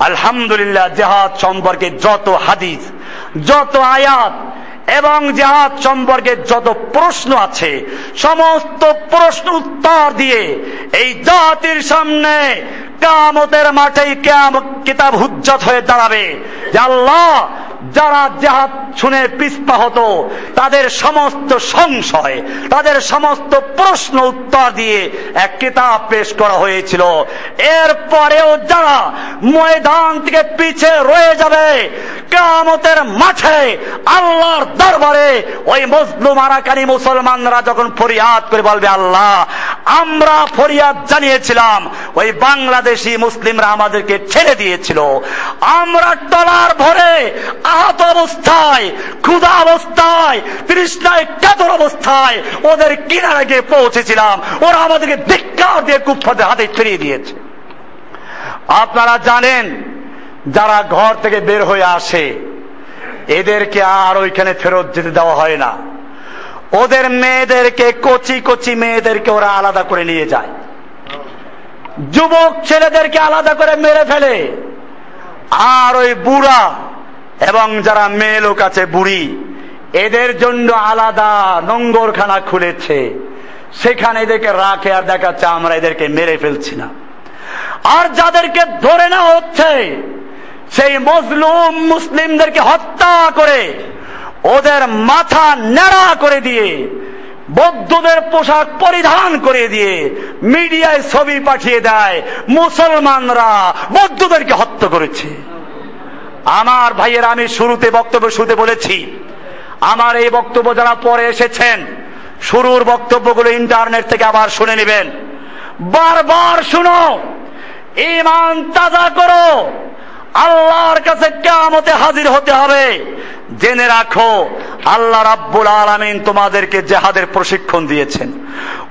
আলহামদুলিল্লাহ, জেহাদ সম্পর্কে যত হাদিস, যত আয়াত এবং জেহাদ সম্পর্কে যত প্রশ্ন আছে, সমস্ত প্রশ্ন উত্তর দিয়ে এই জাতির সামনে কামতের মাঠেই কাম কিতাব হুজ্জত হয়ে দাঁড়াবে। আল্লাহ যারা জাহাজ শুনে পিস্পা হতো, তাদের সমস্ত সংশয়, তাদের সমস্ত প্রশ্ন উত্তর দিয়ে এক কিতাব পেশ করা হয়েছিল। এরপরেও যারা ময়দান থেকে পিছে রয়ে যাবে কামতের মাঠে আল্লাহর দরবারে ওই মজলুম আরাকানি মুসলমানরা যখন ফরিয়াদ করে বলবে, আল্লাহ, আমরা ফরিয়াদ জানিয়েছিলাম, ওই বাংলাদেশি মুসলিমরা আমাদেরকে ছেড়ে দিয়েছিল। আমরা টলার ভরে আহত অবস্থায় ক্ষুধা অবস্থায় তৃষ্ণায় কাতর অবস্থায় ওদের কিনারে গিয়ে পৌঁছেছিলাম। ওরা আমাদেরকে ধিক্কার দিয়ে কুফাদের হাতে ফিরিয়ে দিয়েছে। আপনারা জানেন, যারা ঘর থেকে বের হয়ে আসে, এদেরকে আর ওইখানে ফেরত যেতে দেওয়া হয় না। ওদের মেয়েদেরকে, কচি কচি মেয়েদেরকে ওরা আলাদা করে নিয়ে যায়। যুবক ছেলেদেরকে আলাদা করে মেরে ফেলে। আর ওই বুড়া এবং যারা মেয়ে লোক আছে, বুড়ি, এদের জন্য আলাদা নোংরখানা খুলেছে। সেখানে এদেরকে রাখে, আর দেখাচ্ছে আমরা এদেরকে মেরে ফেলছি না। আর যাদেরকে ধরে নেওয়া হচ্ছে, সেই মজলুম মুসলিমদেরকে হত্যা করে, ওদের মাথা নেড়া করে দিয়ে, বৌদ্ধদের পোশাক পরিধান করে দিয়ে মিডিয়ায় ছবি পাঠিয়ে দেয়। মুসলমানরা বৌদ্ধদেরকে হত্যা করেছে। আমার ভাইয়ের আমি শুরুতে বক্তব্য শুরুতে বলেছি, আমার এই বক্তব্য যারা পরে এসেছেন, শুরুর বক্তব্যগুলো ইন্টারনেট থেকে আবার শুনে নেবেন। বারবার শুনো ইমান তাজা করো আল্লাহর কাছে কেমতে হাজির হতে হবে। জেনে রাখো, আল্লাহ রাব্বুল আলামিন তোমাদেরকে জেহাদের প্রশিক্ষণ দিয়েছেন।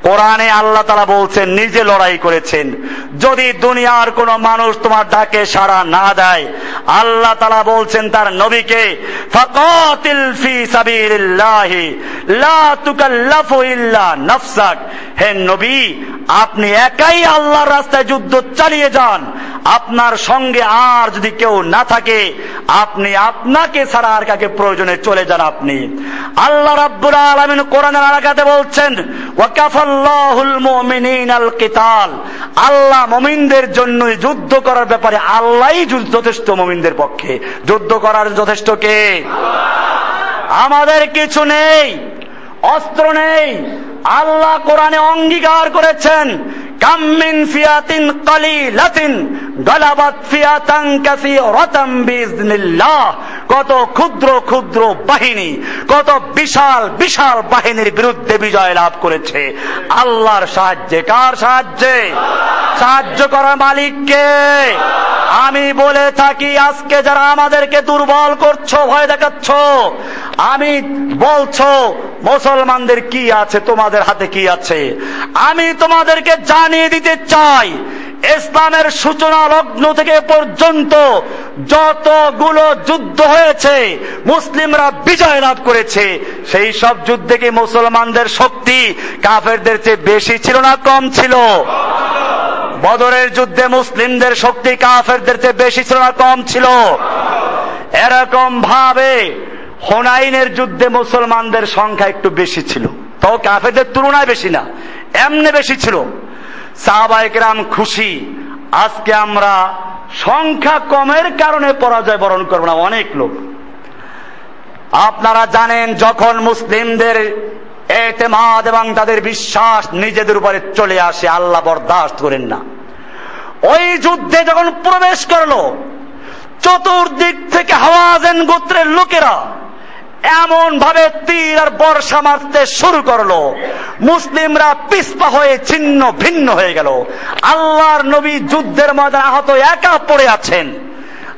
কোরআনে আল্লাহ তালা বলছেন, নিজে লড়াই করেছেন। যদি দুনিয়ার কোন মানুষ তোমার ডাকে সাড়া না দেয়, আল্লাহ তালা বলছেন তার নবীকে, ফাকাতিল ফি সাবিলিল্লাহি, লা তুকাল্লাফু ইল্লা নাফসাক। হে নবী, আপনি একাই আল্লাহর রাস্তায় যুদ্ধ চালিয়ে যান। আপনার সঙ্গে আর যদি কেউ না থাকে, আপনি আপনাকে ছাড়া আর কাকে প্রয়োজনে চলে যান আপনি। আল্লাহ রাব্বুল আলামিন কোরআনের আলাকাতে বলছেন, ওয়াকাফাল্লাহুল মুমিনিনাল কিতাল। আল্লাহ মুমিনদের জন্য যুদ্ধ করার ব্যাপারে আল্লাহই যথেষ্ট মুমিনদের পক্ষে। যুদ্ধ করার যথেষ্ট কে? আমাদের কিছু নেই, অস্ত্র নেই। আল্লাহ কোরআনে অঙ্গীকার করেছেন কাম্মিন ফিয়াতিন কালিলাতিন, গালাবাত ফিয়াতান কাসীরাতাম বিইজনিল্লাহ কত ক্ষুদ্র ক্ষুদ্র বাহিনী, কত বিশাল বিশাল বাহিনীর বিরুদ্ধে বিজয় লাভ করেছে। আল্লাহর সাহায্যে, কার সাহায্যে? সাহায্য করার মালিককে। আমি বলে থাকি, আজকে যারা আমাদেরকে দুর্বল করছ, ভয় দেখাচ্ছ, আমি বলছো, মুসলমানদের কি আছে, তোমাদের হাতে কি আছে? আমি তোমাদেরকে জানিয়ে দিতে চাই, ইসলামের সূচনা লগ্ন থেকে পর্যন্ত যতগুলো যুদ্ধ হয়েছে, মুসলিমরা বিজয় লাভ করেছে, সেই সব যুদ্ধে কি মুসলমানদের শক্তি কাফেরদের চেয়ে বেশি ছিল না কম ছিল? বদরের যুদ্ধে মুসলিমদের শক্তি কাফেরদের চেয়ে বেশি ছিল না কম ছিল? এরকম ভাবে হোনাইনের যুদ্ধে মুসলমানদের সংখ্যা একটু বেশি ছিল। তো কাফেরদের তুলনায় বেশি না, এমনি বেশি ছিল। সাহবাইকরাম খুশি। আজকে আমরা সংখ্যা কমের কারণে পরাজয় বরণ করব না, অনেক লোক। আপনারা জানেন, যখন মুসলিমদের এতেমাদ এবং তাদের বিশ্বাস নিজেদের উপরে চলে আসে, আল্লাহ বরদাস্ত করেন না। ওই যুদ্ধে যখন প্রবেশ করল, চতুর্দিক থেকে হাওয়াজেন গোত্রের লোকেরা এমন ভাবে তীর আর বর্ষা মারতে শুরু করল। মুসলিমরা পিসপা হয়ে ছিন্ন ভিন্ন হয়ে গেল। আল্লাহর নবী যুদ্ধের ময়দান আহত একা পড়ে আছেন।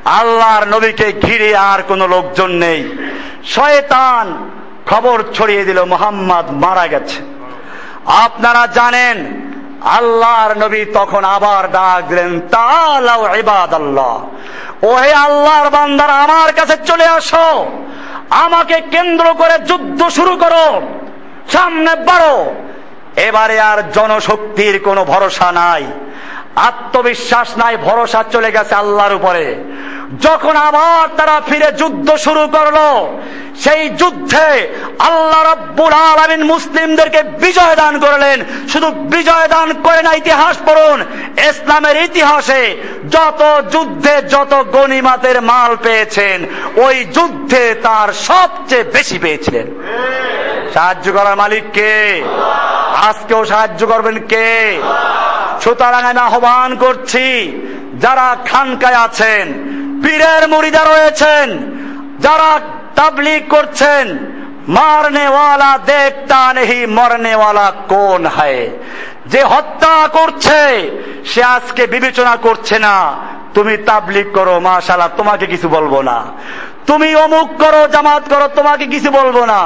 আল্লাহর নবীকে ঘিরে আর কোনো লোকজন নেই। শয়তান খবর ছড়িয়ে দিল, মোহাম্মদ মারা গেছে। আপনারা জানেন আল্লাহর নবী তখন আবার ডাক দিলেন তালাও ইবাদ আল্লাহ ওহে আল্লাহর বান্দার, আমার কাছে চলে আসো। আমাকে কেন্দ্র করে যুদ্ধ শুরু করো, সামনে বাড়ো। এবারে আর জনশক্তির কোনো ভরসা নাই। আত্মবিশ্বাস নাই, ভরসা চলে গেছে আল্লাহর উপরে। যখন আবার তারা ফিরে যুদ্ধ শুরু করল, সেই যুদ্ধে আল্লাহ রব্বুল আলামিন মুসলিমদেরকে বিজয় দান করলেন। শুধু বিজয় দান করে না, ইতিহাস পড়ুন, ইসলামের ইতিহাসে যত যুদ্ধে যত গনিমাতের মাল পেয়েছেন, ওই যুদ্ধে তার সবচেয়ে বেশি পেয়েছিলেন। সাহায্য করার মালিক কে আজকেও সাহায্য করবেন কে? সুতরাং আমি আহ্বান করছি, যারা খানকায় আছেন, পীরের মুড়িদা রয়েছেন, যারা তাবলিগ করছেন মারনে ওয়ালা দেখতা নেহি মরনে ওয়ালা কোন হয়? যে হত্যা করছে, সে আজকে বিবেচনা করছে না, তুমি তাবলিগ করো মাশাল্লাহ তোমাকে কিছু বলব না। তুমি অমুক করো, জামাত করো, তোমাকে কিছু বলব না।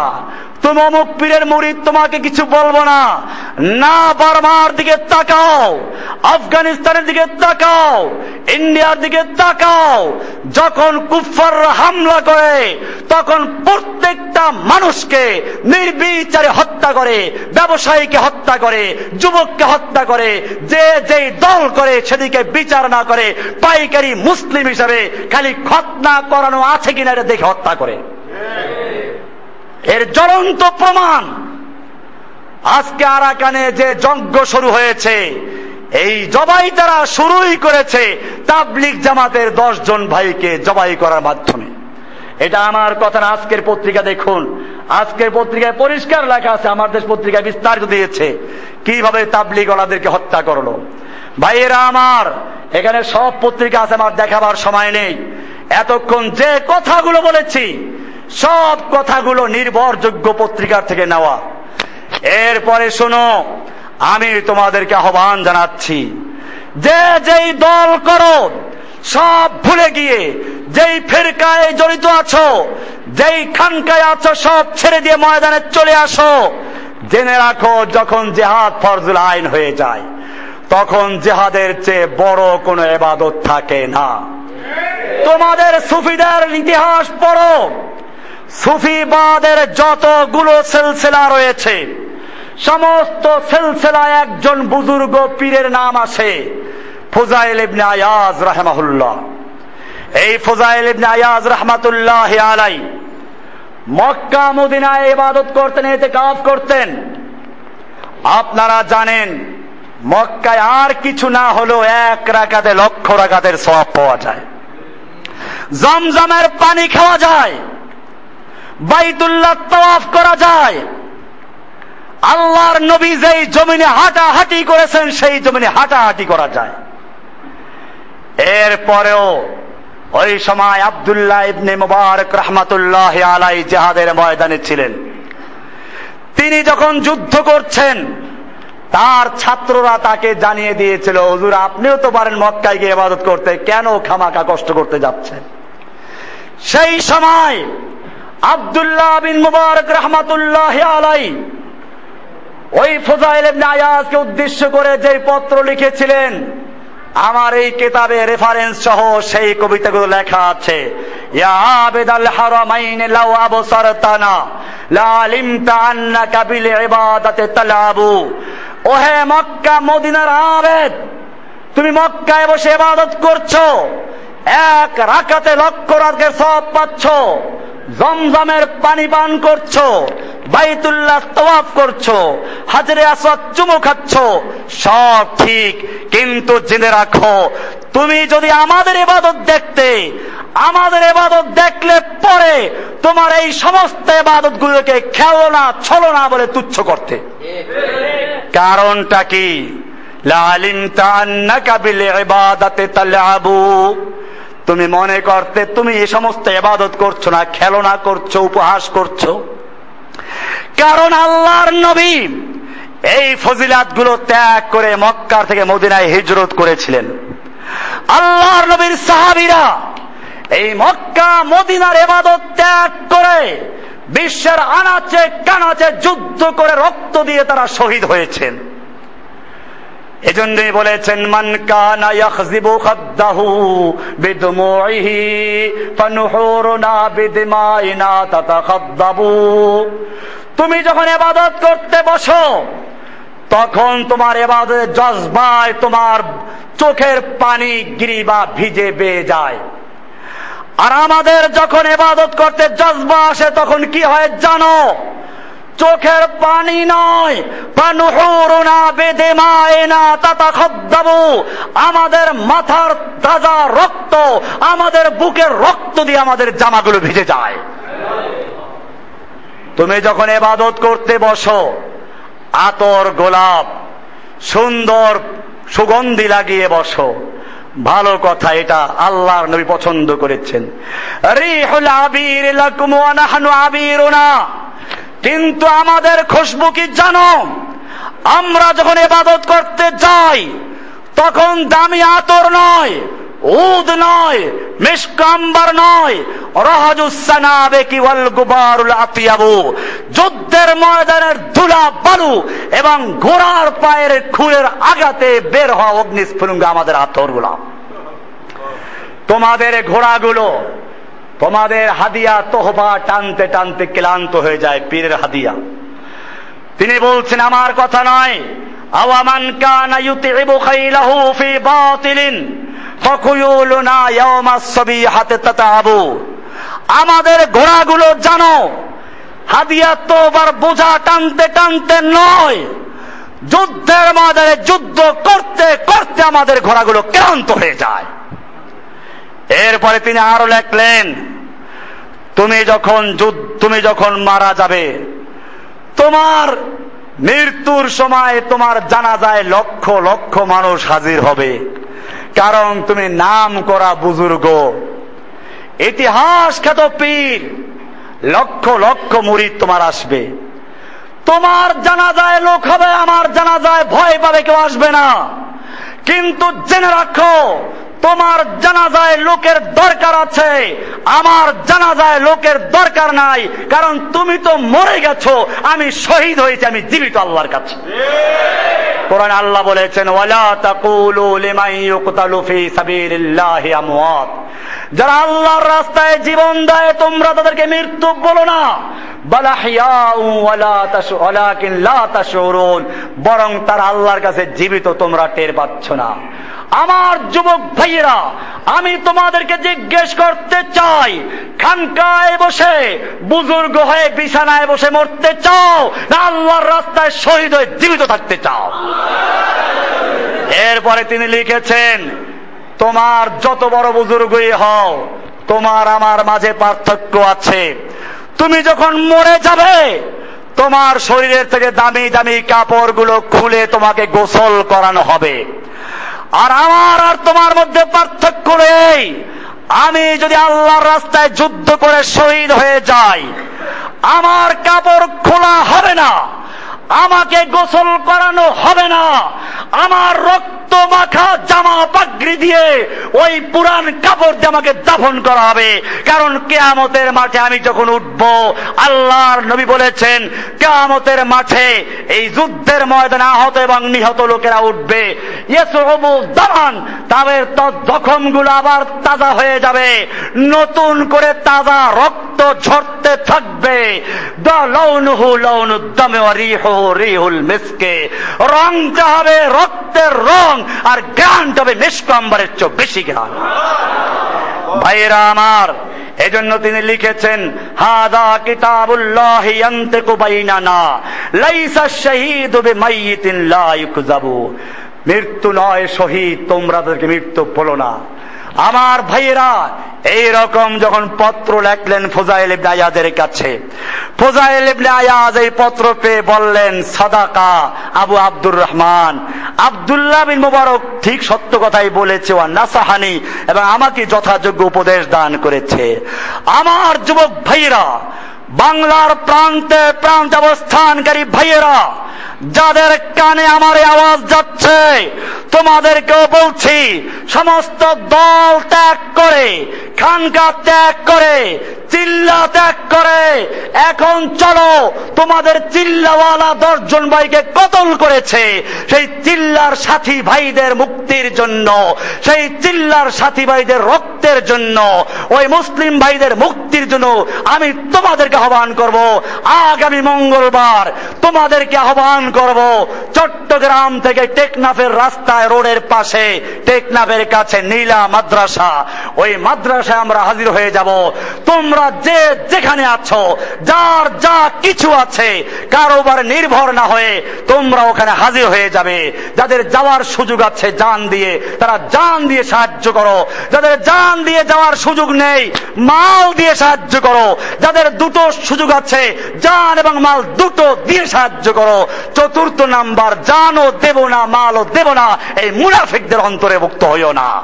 তুমি অমুক পীরের মুরিদ তোমাকে কিছু বলব না। না, বার্মার দিকে তাকাও, আফগানিস্তানের দিকে তাকাও, ইন্ডিয়ার দিকে তাকাও। যখন কুফার হামলা করে, তখন প্রত্যেকটা মানুষকে নির্বিচারে হত্যা করে, ব্যবসায়ীকে হত্যা করে, যুবককে হত্যা করে, যে যেই দল করে সেদিকে বিচার না করে, পাইকারি মুসলিম হিসাবে খালি খতনা করানো আছে কিনা এটা দেখে হত্যা করে। এর জ্বলন্ত প্রমাণ। আজকে আরাকানে যে যজ্ঞ শুরু হয়েছে, এই জবাই তারা শুরুই করেছে তাবলিক জামাতের দশ জন ভাইকে জবাই করার মাধ্যমে। এটা আমার কথা না, আজকের পত্রিকা দেখুন। আজকের পত্রিকায় পরিষ্কার লেখা আছে, আমার দেশ পত্রিকায় বিস্তারিত দিয়েছে কীভাবে তাবলিগ ওনাদেরকে হত্যা করল। ভাইয়েরা আমার, এখানে সব পত্রিকা আছে, আমার দেখাবার সময় নেই। এতক্ষণ যে কথাগুলো বলেছি, সব কথাগুলো নির্ভরযোগ্য পত্রিকার থেকে নেওয়া। এরপরে শোনো, আমি তোমাদেরকে আহ্বান জানাচ্ছি, যে যেই দল করো, সব ভুলে গিয়ে, যেই ফেরকায় জড়িত আছো, যেই খানকায় আছো, সব ছেড়ে দিয়ে ময়দানে চলে আসো। জেনে রাখো, যখন জেহাদ ফরজুল আইন হয়ে যায় তখন জেহাদের চেয়ে বড় কোনো এবাদত থাকে না। তোমাদের সুফিদের ইতিহাস পড়ো। সুফিবাদের যতগুলো সিলসিলা রয়েছে, সমস্ত সিলসিলায় একজন বুজুর্গ পীরের নাম আছে, ফুজাইল ইবনে আয়াজ রাহমাহুল্লাহ। এই ফুজাইল ইবনে আয়াজ রহমাতুল্লাহ আলাই মক্কা, মদিনায় ইবাদত করতেন এতে কাজ করতেন। আপনারা জানেন মক্কায় আর কিছু না হলো এক রাকাতে লক্ষ রাকাতের সব পাওয়া যায়। জমজমের পানি খাওয়া যায়। বাইতুল্লাহ তওয়াফ করা যায়। আল্লাহর নবী যেই জমিনে হাঁটাহাঁটি করেছেন, সেই জমিনে হাঁটাহাঁটি করা যায়। এরপরেও ওই সময় আবদুল্লাহ ইবনে মুবারক রহমাতুল্লাহ আলাই জেহাদের ময়দানে ছিলেন। তিনি যখন যুদ্ধ করছেন তার ছাত্ররা তাকে জানিয়ে দিয়েছিল, হুজুর, আপনিও তো পারেন মক্কায় গিয়ে ইবাদত করতে, কেন খামাকা কষ্ট করতে যাচ্ছেন? সেই সময় আবদুল্লাহ বিন মুবারক রহমাতুল্লাহ আলাই ওই ফজাইল আয়াজকে উদ্দেশ্য করে যে পত্র লিখেছিলেন, আমার এই কেতাবে রেফারেন্স সহ সেই কবিতাগুলো লেখা আছে, ইয়া আবেদাল হারামাইন লাউ আবসারতানা, লা আলিমতা আন্নাকা বিল ইবাদাতি তালাবু ওহে মক্কা, মদিনার আবেদ, তুমি মক্কায় বসে ইবাদত করছ, এক রাকাতে লক্ষ রাতের সব পাচ্ছ, জমজমের পানি পান করছ, বাইতুল্লাহ তওয়াফ করছ, হাজরে আসওয়াদ চুমু খাচ্ছ, সব ঠিক, কিন্তু জেনে রাখো তুমি যদি আমাদের ইবাদত দেখতে, আমাদের এবাদত দেখলে পরে তোমার এই সমস্ত এবাদত গুলোকে ছলো না বলে তুচ্ছ করতে। কারণটা কি? তুমি মনে করতে, তুমি এই সমস্ত এবাদত করছ না, খেলনা করছ, উপহাস করছ। কারণ আল্লাহর নবী এই ফজিলাতগুলো ত্যাগ করে মক্কার থেকে মদিনায় হিজরত করেছিলেন। আল্লাহর নবীর সাহাবিরা এই মক্কা, মদিনার এবাদত ত্যাগ করে বিশ্বের আনাচে কানাচে যুদ্ধ করে রক্ত দিয়ে তারা শহীদ হয়েছেন। এজন্যই বলেছেন, মান কানা ইয়াখজিবু খাদ্দাহু বিদমুইহি ফানুহুরুনা বিদিমাইনা তাতাখাদ্দাবু। তুমি যখন ইবাদত করতে বসো তখন তোমার এবাদতের জজবায় তোমার চোখের পানি গিরিবা ভিজে বেয়ে যায়। আর আমাদের যখন এবাদত করতে জজবা আসে, তখন কি হয় জানো? চোখের পানি নয়। আমাদের মাথার তাজা রক্ত, আমাদের বুকের রক্ত দিয়ে আমাদের জামাগুলো ভিজে যায়। তুমি যখন এবাদত করতে বসো আতর গোলাপ, সুন্দর সুগন্ধি লাগিয়ে বসো। ভালো কথা এটা আল্লাহর নবী পছন্দ করেছেন। কিন্তু আমাদের খুশবু কি জানো? আমরা যখন এবাদত করতে যাই, তখন দামি আতর নয়। উদ নয় মিসকাম্বার নয় যুদ্ধের ময়দানের ধুলা বালু এবং ঘোড়ার পায়ের খুরের আঘাতে বের হওয়া অগ্নিস্ফুলিঙ্গ আমাদের আতরগুলা তোমাদের ঘোড়াগুলো, তোমাদের হাদিয়া তোহবা টানতে টানতে ক্লান্ত হয়ে যায় পীরের হাদিয়া। তিনি বলছেন, আমার কথা নয় আওয়ামান কানা ইউতিবু খাইলাহু ফি বাতিলিন, ফকুয়ুলুনা ইয়াওমাস সাবিহাতে তাতাবু। আমাদের ঘোড়াগুলো জানো, হাদিয়া তোবার বোঝা টানতে টানতে নয়, যুদ্ধের ময়দানে যুদ্ধ করতে করতে আমাদের ঘোড়াগুলো ক্লান্ত হয়ে যায়। এরপরে তিনি আরও লেখলেন, তুমি যখন তুমি যখন মারা যাবে, তোমার মৃত্যুর সময় তোমার জানা যায় লক্ষ লক্ষ মানুষ হাজির হবে। কারণ তুমি নাম করা বুজুর্গ। ইতিহাস খ্যাত পীর। লক্ষ লক্ষ মুরিদ তোমার আসবে। তোমার জানাজায় লোক হবে, আমার জানাজায় ভয় পাবে, কেউ আসবে না। কিন্তু জেনে রাখো তোমার জানাজায় লোকের দরকার আছে। আমার জানাজায় লোকের দরকার নাই, কারণ তুমি তো মরে গেছো। আমি শহীদ হয়েছি, আমি জীবিত আল্লাহর কাছে। কোরআন আল্লাহ বলেছেন, ওয়ালা তাকুলু লিমান ইউকতালু ফি সাবিলিল্লাহি আমওয়াত। যারা আল্লাহর রাস্তায় জীবন দেয়, তোমরা তাদেরকে মৃত্যু বলো না। বরং তার আল্লাহর কাছে জীবিত, তোমরা টের পাচ্ছ না। আমার যুবক ভাইয়েরা, আমি তোমাদেরকে জিজ্ঞেস করতে চাই, খানকায় বসে, বুজুর্গ হয়ে বিছানায় বসে মরতে চাও, না আল্লাহর রাস্তায় শহীদ হয়ে জীবিত থাকতে চাও? এরপরে তিনি লিখেছেন, তোমার যত বড় বুজুর্গই হও, তোমার আমার মাঝে পার্থক্য আছে। তুমি যখন মরে যাবে, তোমার শরীরের থেকে দামি দামি কাপড়গুলো খুলে তোমাকে গোসল করানো হবে। আর আমার আর তোমার মধ্যে পার্থক্য নেই। আমি যদি আল্লাহর রাস্তায় যুদ্ধ করে শহীদ হয়ে যাই, আমার কাপড় খোলা হবে না। আমাকে গোসল করানো হবে না। আমার রক্ত মাখা জামা পাগড়ি দিয়ে ওই পুরান কাপড় দিয়ে আমাকে দাফন করা হবে। কারণ কেয়ামতের মাঠে আমি যখন উঠব, আল্লাহর নবী বলেছেন, কেয়ামতের মাঠে এই যুদ্ধের ময়দানে আহত এবং নিহত লোকেরা উঠবে। দামান, তাদের জখমগুলো আবার তাজা হয়ে যাবে। নতুন করে তাজা রক্ত ঝরতে থাকবে। দ লৌনুহু লৌনু দমে রিহ। রিহুল মিসকে। রংটা হবে রক্তের রং, আর গানটা হবে নিষ্কম্বরের চেয়ে বেশি গান ভাইয়েরা আমার, এজন্য তিনি লিখেছেন, হাদা কিতাবুল্লাহ ইয়ান্তিকু বাইনানা, লাইসা শাহীদু লা ইউকযাবু। মৃত্যু নয় শহীদ, তোমরা তাদেরকে মৃত্যু বলো না। আমার ভাইয়েরা এই রকম যখন পত্র লেখলেন ফোজাইল ইবনে আয়াদের কাছে, ফোজাইল ইবনে আয়াজ এই পত্র পেয়ে বললেন, সাদাকা আবু আব্দুর রহমান, আব্দুল্লাহ বিন মুবারক ঠিক সত্য কথাই বলেছে, ওয়া নাসাহানি, এবং আমাকে যথাযোগ্য উপদেশ দান করেছে। আমার যুবক ভাইয়েরা বাংলার প্রান্তে প্রান্ত অবস্থানকারী ভাইয়েরা, যাদের কানে আমার আওয়াজ যাচ্ছে, তোমাদেরকেও বলছি, সমস্ত দল ত্যাগ করে, খানকা ত্যাগ করে, চিল্লা ত্যাগ করে, এখন চলো তোমাদের চিল্লাওয়ালা দশজন ভাইকে কতল করেছে, সেই চিল্লার সাথী ভাইদের মুক্তির জন্য, সেই চিল্লার সাথী ভাইদের রক্তের জন্য, ওই মুসলিম ভাইদের মুক্তির জন্য আমি তোমাদেরকে আহ্বান করব। আগামী মঙ্গলবার তোমাদেরকে আহ্বান করব, চট্টগ্রাম থেকে টেকনাফের রাস্তায় রোডের পাশে, টেকনাফের কাছে নীলা মাদ্রাসা। ওই মাদ্রাসায় আমরা হাজির হয়ে যাব। তোমরা যে যেখানে আছো, যার যা কিছু আছে কারোবার নির্ভর না হয়ে তোমরা ওখানে হাজির হয়ে যাবে। যাদের যাওয়ার সুযোগ আছে জান দিয়ে, তারা জান দিয়ে সাহায্য করো। যাদের জান দিয়ে যাওয়ার সুযোগ নেই, মাল দিয়ে সাহায্য করো। যাদের দুটো সুযোগ আছে। জান এবং মাল দুটো দিয়ে সাহায্য করো। চতুর্থ নাম্বার জানও দেব না, মালও দেব না। এই মুনাফিকদের অন্তরে মুক্ত হইও না।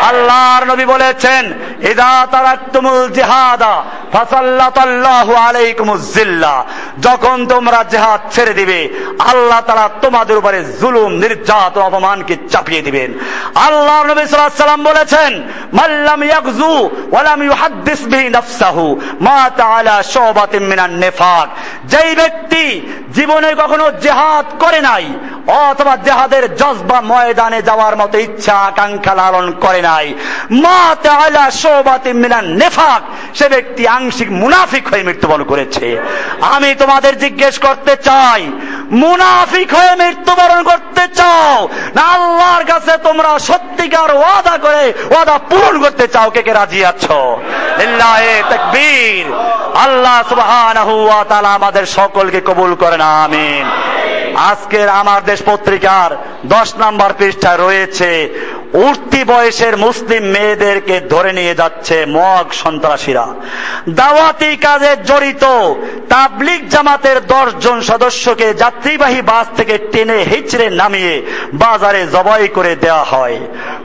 আল্লাহর নবী বলেছেন, ইদা তারাক্তুমুল জিহাদা ফাসাল্লাতাল্লাহু আলাইকুমুজ জিল্লা। যখন তোমরা জেহাদ ছেড়ে দিবে আল্লাহ তারা তোমাদের উপরে জুলুম, নির্যাতন, অপমানকে চাপিয়ে দিবেন। আল্লাহ নবী সাল্লাম বলেছেন মাল্লাম ইয়াগজু ওয়া লাম ইউহাদ্দিস বিহি নাফসাহু, মা তাআলা শুবাতিন মিনান নিফাক। যেই ব্যক্তি জীবনে কখনো জিহাদ করে নাই, অথবা জেহাদের জজবা ময়দানে যাওয়ার মতো ইচ্ছা, আকাঙ্ক্ষা লালন করে নাই, মা তাআলা শোবাতি মিনান নেফাক, সে ব্যক্তি আংশিক মুনাফিক হয়ে মৃত্যুবরণ করেছে। আমি তোমাদের জিজ্ঞেস করতে চাই মুনাফিক হয়ে মৃত্যুবরণ করতে চাও, না আল্লাহর কাছে তোমরা সত্যিকার ওয়াদা করে ওয়াদা পূরণ করতে চাও, কে কে রাজি আছো? তাকবীর। আল্লাহ সুবহানাহু ওয়া তাআলা আমাদের সকলকে কবুল করেন, আমিন। আজকের আমার দেশ পত্রিকার দশ নাম্বার পৃষ্ঠায় রয়েছে উঠতি বয়সের মুসলিম মেয়েদেরকে ধরে নিয়ে যাচ্ছে মগ সন্ত্রাসীরা। দাওয়াতি কাজে জড়িত তাবলিক জামাতের দশ জন সদস্যকে যাত্রীবাহী বাস থেকে টেনে হিচড়ে নামিয়ে বাজারে জবাই করে দেওয়া হয়।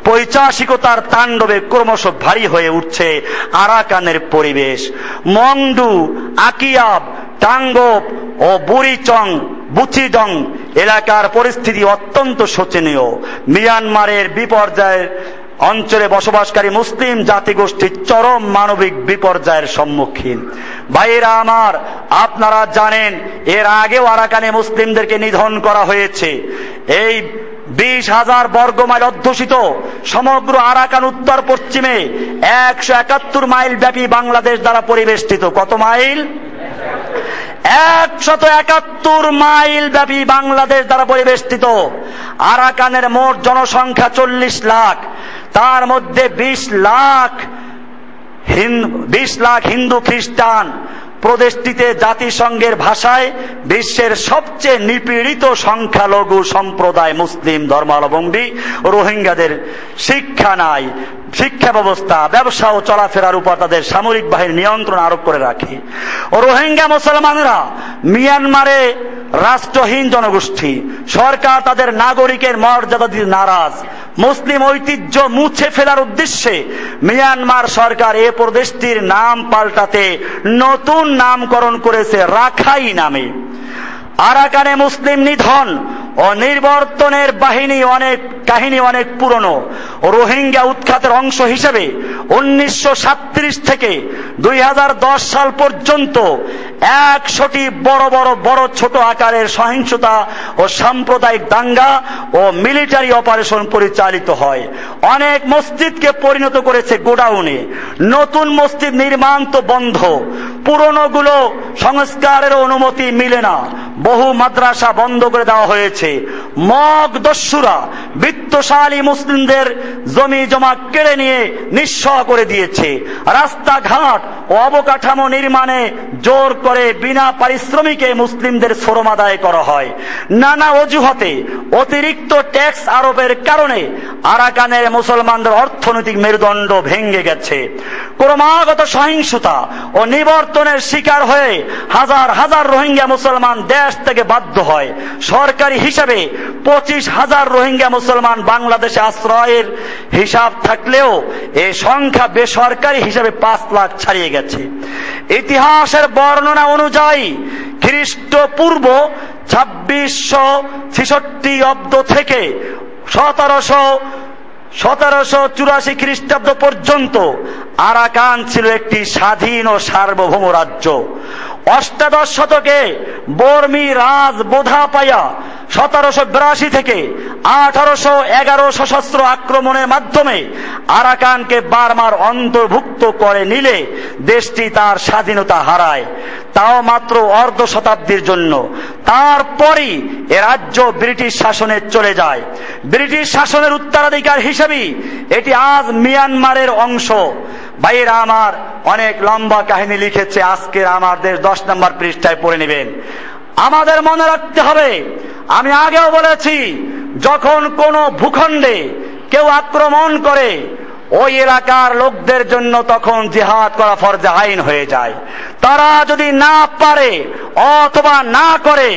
পৈচাসিকতার তাণ্ডবে ক্রমশ ভারী হয়ে উঠছে আরাকানের পরিবেশ। মংডু, আকিয়াব, টাঙ্গপ ও বুড়িচং বুচিডং এলাকার পরিস্থিতি অত্যন্ত শোচনীয়। মিয়ানমারের বিপর্যয়ের অঞ্চলে বসবাসকারী মুসলিম জাতিগোষ্ঠীর চরম মানবিক বিপর্যয়ের সম্মুখীন। ভাইয়েরা আমার, আপনারা জানেন, এর আগেও আরাকানে মুসলিমদেরকে নিধন করা হয়েছে। এই বিশ হাজার বর্গ মাইল অধ্যুষিত সমগ্র আরাকান উত্তর পশ্চিমে একশো একাত্তর মাইল ব্যাপী বাংলাদেশ দ্বারা পরিবেষ্টিত। কত মাইল? একশত একাত্তর মাইল ব্যাপী বাংলাদেশ দ্বারা পরিবেষ্টিত। আরাকানের মোট জনসংখ্যা চল্লিশ লাখ। তার মধ্যে বিশ লাখ বিশ লাখ হিন্দু খ্রিস্টান। প্রদেশটিতে জাতিসংঘের ভাষায় বিশ্বের সবচেয়ে নিপীড়িত সংখ্যালঘু সম্প্রদায় মুসলিম ধর্মাবলম্বী রোহিঙ্গাদের শিক্ষা নাই, শিক্ষা ব্যবস্থা, ব্যবসা ও চলাফেরার উপর তাদের সামরিক বাহিনীর নিয়ন্ত্রণ আরোপ করে রাখে। রোহিঙ্গা মুসলমানরা মিয়ানমারে রাষ্ট্রহীন জনগোষ্ঠী। সরকার তাদের নাগরিকের মর্যাদা দিতে নারাজ। মুসলিম ঐতিহ্য মুছে ফেলার উদ্দেশ্যে মিয়ানমার সরকার এ প্রদেশটির নাম পাল্টাতে নতুন নামকরণ করেছে রাখাই নামে। আরাকানে মুসলিম নিধন ও নির্বর্তনের বাহিনী অনেক, কাহিনী অনেক পুরনো। রোহিঙ্গা উৎখাতের অংশ হিসেবে উনিশশো থেকে দুই হাজার দশ সাল পর্যন্ত একশোটি বড় বড় বড় ছোট আকারের সহিংসতা ও সাম্প্রদায়িক দাঙ্গা ও মিলিটারি অপারেশন পরিচালিত হয়। অনেক মসজিদকে পরিণত করেছে গোডাউনে। নতুন মসজিদ নির্মাণ তো বন্ধ। পুরনোগুলো সংস্কারের অনুমতি মিলে না। বহু মাদ্রাসা বন্ধ করে দেওয়া হয়েছে। মগ দস্যুরা বিত্তশালী মুসলিমদের জমি জমা কেড়ে নিয়ে নিঃস্ব করে দিয়েছে। রাস্তাঘাট ও অবকাঠামো নির্মাণে জোর করে বিনা পারিশ্রমিকে মুসলিমদের শ্রম আদায় করা হয়। নানা অজুহাতে অতিরিক্ত ট্যাক্স আরোপের কারণে আরাকানের মুসলমানদের অর্থনৈতিক মেরুদণ্ড ভেঙে গেছে। ক্রমাগত সহিংসতা ও নিবর্তনের শিকার হয়ে হাজার হাজার রোহিঙ্গা মুসলমান দেশ থেকে বাধ্য হয়। সরকারি হিসাবে পঁচিশ হাজার রোহিঙ্গা মুসলমান বাংলাদেশে আশ্রয়ের হিসাব থাকলেও এ সংখ্যা বেসরকারি হিসাবে পাঁচ লাখ ছাড়িয়ে গেছে। ইতিহাসের বর্ণনা অনুযায়ী খ্রিস্টপূর্ব ছাব্বিশশো ছেষট্টি অব্দ থেকে সতেরোশো সতেরোশো চুরাশি খ্রিস্টাব্দ পর্যন্ত আরাকান ছিল একটি স্বাধীন ও সার্বভৌম রাজ্য। অষ্টাদশ শতকে বর্মী রাজ বোধা পাইয়া সতেরোশো বিরাশি থেকে আঠারোশো এগারো সশস্ত্র আক্রমণের মাধ্যমে আরাকানকে বারবার অন্তর্ভুক্ত করে নিলে দেশটি তার স্বাধীনতা হারায়। তাও মাত্র অর্ধ শতাব্দীর জন্য। তারপরই এ রাজ্য ব্রিটিশ শাসনে চলে যায়। ব্রিটিশ শাসনের উত্তরাধিকার হিসেবেই এটি আজ মিয়ানমারের অংশ। ভাইয়েরা আমার অনেক লম্বা কাহিনী লিখেছে আজকের আমার দেশ দশ নম্বর পৃষ্ঠায় পড়ে নেবেন। আমাদের মনে রাখতে হবে, আমি আগেও বলেছি, যখন কোনো ভূখণ্ডে কেউ আক্রমণ করে ওই এলাকার লোকদের জন্য তখন জিহাদ করা ফরজে আইন হয়ে যায়। তারা যদি না পারে অথবা না করে,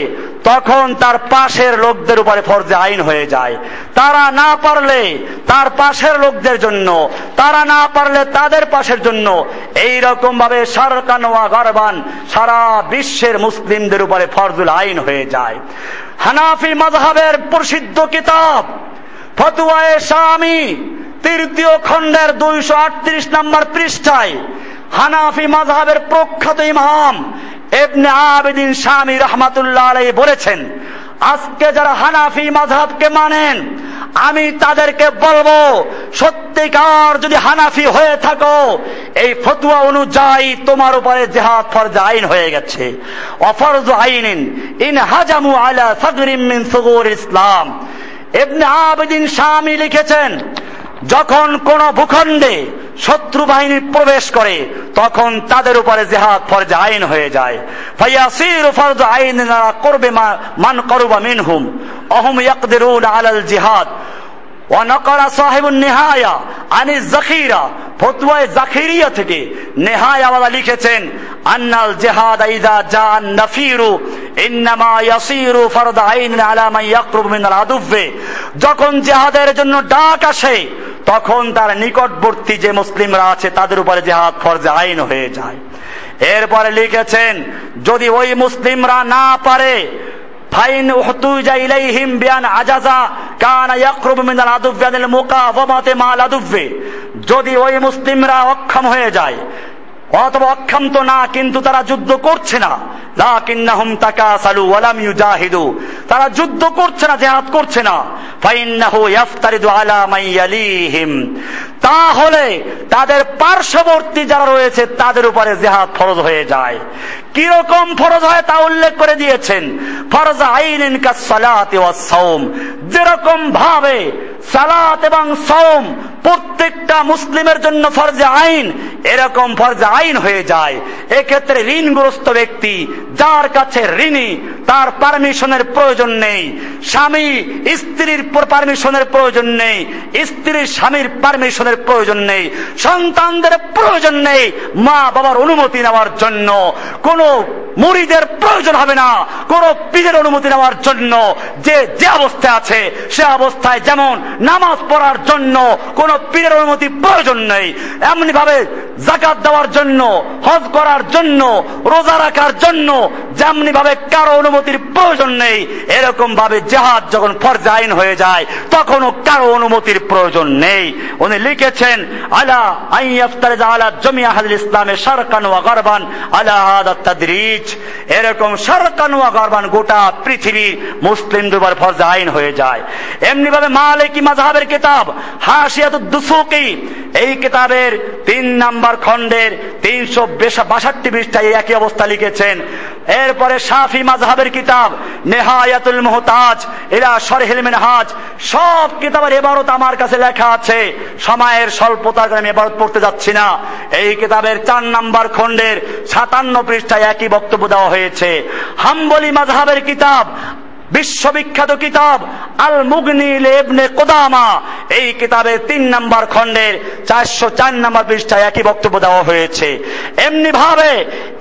তখন তার পাশের লোকদের উপরে ফরজে আইন হয়ে যায়। তারা না পারলে তার পাশের লোকদের জন্য, তারা না পারলে তাদের পাশের জন্য এই রকম ভাবে সারকানোয়া গরবান সারা বিশ্বের মুসলিমদের উপরে ফরজুল আইন হয়ে যায়। হানাফি মজহাবের প্রসিদ্ধ কিতাব, ফতুয়ায়ে স্বামী তৃতীয় খণ্ডের দুইশো আটত্রিশ নম্বর পৃষ্ঠায় হানাফি মাজহাবের প্রখ্যাত ইমাম এবনে আবেদিন স্বামী রহমাতুল্লাহ আলাই বলেছেন, আজকে যারা হানাফি মাঝহাবকে মানেন, আমি তাদেরকে বলব, সত্যিকার যদি হানাফি হয়ে থাকো, এই ফতুয়া অনুযায়ী তোমার উপরে জেহাদ ফরজ আইন হয়ে গেছে। অফরজ আইন ইন হাজামু আলা সগরিম মিন সুগুর ইসলাম। এবনে আবেদিন স্বামী লিখেছেন যখন কোন ভূখণ্ডে শত্রু বাহিনী প্রবেশ করে, তখন তাদের উপরে জেহাদ ফরজ আইন হয়ে যায়। ফাইয়াসির ফরজ আইন করবে মান করুবা মিনহুম। অহম ইয়াকদিরুন আলাল জিহাদ। নেহায়া থেকে নেহায়াওয়ালা লিখেছেন, আন্নাল জেহাদ ইদা জান আইন যখন জেহাদের জন্য ডাক আসে, তখন তার নিকটবর্তী যে মুসলিমরা আছে, তাদের উপরে জেহাদ ফরজে আইন হয়ে যায়। এরপরে লিখেছেন, যদি ওই মুসলিমরা না পারে ফাইন উহতুজা ইলাইহিম বিয়ান আজাজা কানা ইয়াকরুব মিনাল আদুফে আনিল মুকাফামাতে মাল আদুফে যদি ওই মুসলিমরা অক্ষম হয়ে যায় অথবা অক্ষম তো না, কিন্তু তারা যুদ্ধ করছে না। লাকিন্নাহুম তাকাসালু ওয়ালাম ইউজাহিদু। তারা যুদ্ধ করছে না, জিহাদ করছে না। ফাইন্নাহু আলা মাইয়ালিহিম তাহলে তাদের পার্শ্ববর্তী যারা রয়েছে, তাদের উপরে জিহাদ ফরজ হয়ে যায়। ফরজ হয় তা উল্লেখ করে দিয়েছেন। ফরজ আইনিন কাসসালাতি ওয়াস সাওম যেরকম ভাবে সালাত এবং সওম প্রত্যেকটা মুসলিমের জন্য ফরজে আইন, এরকম ফরজে আইন হয়ে যায়। এক্ষেত্রে ঋণগ্রস্ত ব্যক্তি, যার কাছে ঋণী, তার পারমিশনের প্রয়োজন নেই। স্বামী স্ত্রীর পারমিশনের প্রয়োজন নেই। স্ত্রীর স্বামীর পারমিশনের প্রয়োজন নেই। সন্তানদের প্রয়োজন নেই মা বাবার অনুমতি নেওয়ার জন্য। কোন মুড়িদের প্রয়োজন হবে না। কোন পীরের অনুমতি নেওয়ার জন্য। যে যে অবস্থায় আছে, সে অবস্থায় যেমন নামাজ পড়ার জন্য কোন পীরের অনুমতি প্রয়োজন নেই এমনি ভাবে জাকাত দেওয়ার জন্য হজ করার জন্য, রোজা রাখার জন্য যেমনি ভাবে কারও অনুমতির প্রয়োজন নেই এরকম ভাবে জেহাদ যখন ফরজে আইন হয়ে যায়, তখনও কারও অনুমতির প্রয়োজন নেই। উনি লিখেছেন, আলা আইয়াফতারে আলা জমিয়া হাদিল ইসলামে সারকান ওয়া গরবান আলা তাদরিজ। এরকম সারকান ওয়া গরবান গোটা পৃথিবীর মুসলিম দুবার ফরজে আইন হয়ে যায়। এমনি ভাবে মালিকি মাযহাবের কিতাব হাসিয়াতুদ দুসুকি, এই কিতাবের তিন নাম্বার খণ্ডের তিনশো বাষট্টি পৃষ্ঠায় একই অবস্থা লিখেছেন। এরপরে শাফি মাযহাবের কিতাব, নেহায়াতুল মুহতাজ এরা শরহিল মিনহাজ, সব কিতাবের এবারত আমার কাছে লেখা আছে। সময়ের স্বল্পতার কারণে এবারত পড়তে যাচ্ছি না। এই কিতাবের চার নাম্বার খণ্ডের সাতান্ন পৃষ্ঠায় একই বক্তব্য দেওয়া হয়েছে। হাম্বলি মাযহাবের কিতাব বিশ্ববিখ্যাত কিতাব আল মুগনি লেবনে কোদামা। এই কিতাবের তিন নাম্বার খণ্ডের চারশো চার নাম্বার পৃষ্ঠায় একই বক্তব্য দেওয়া হয়েছে। এমনি ভাবে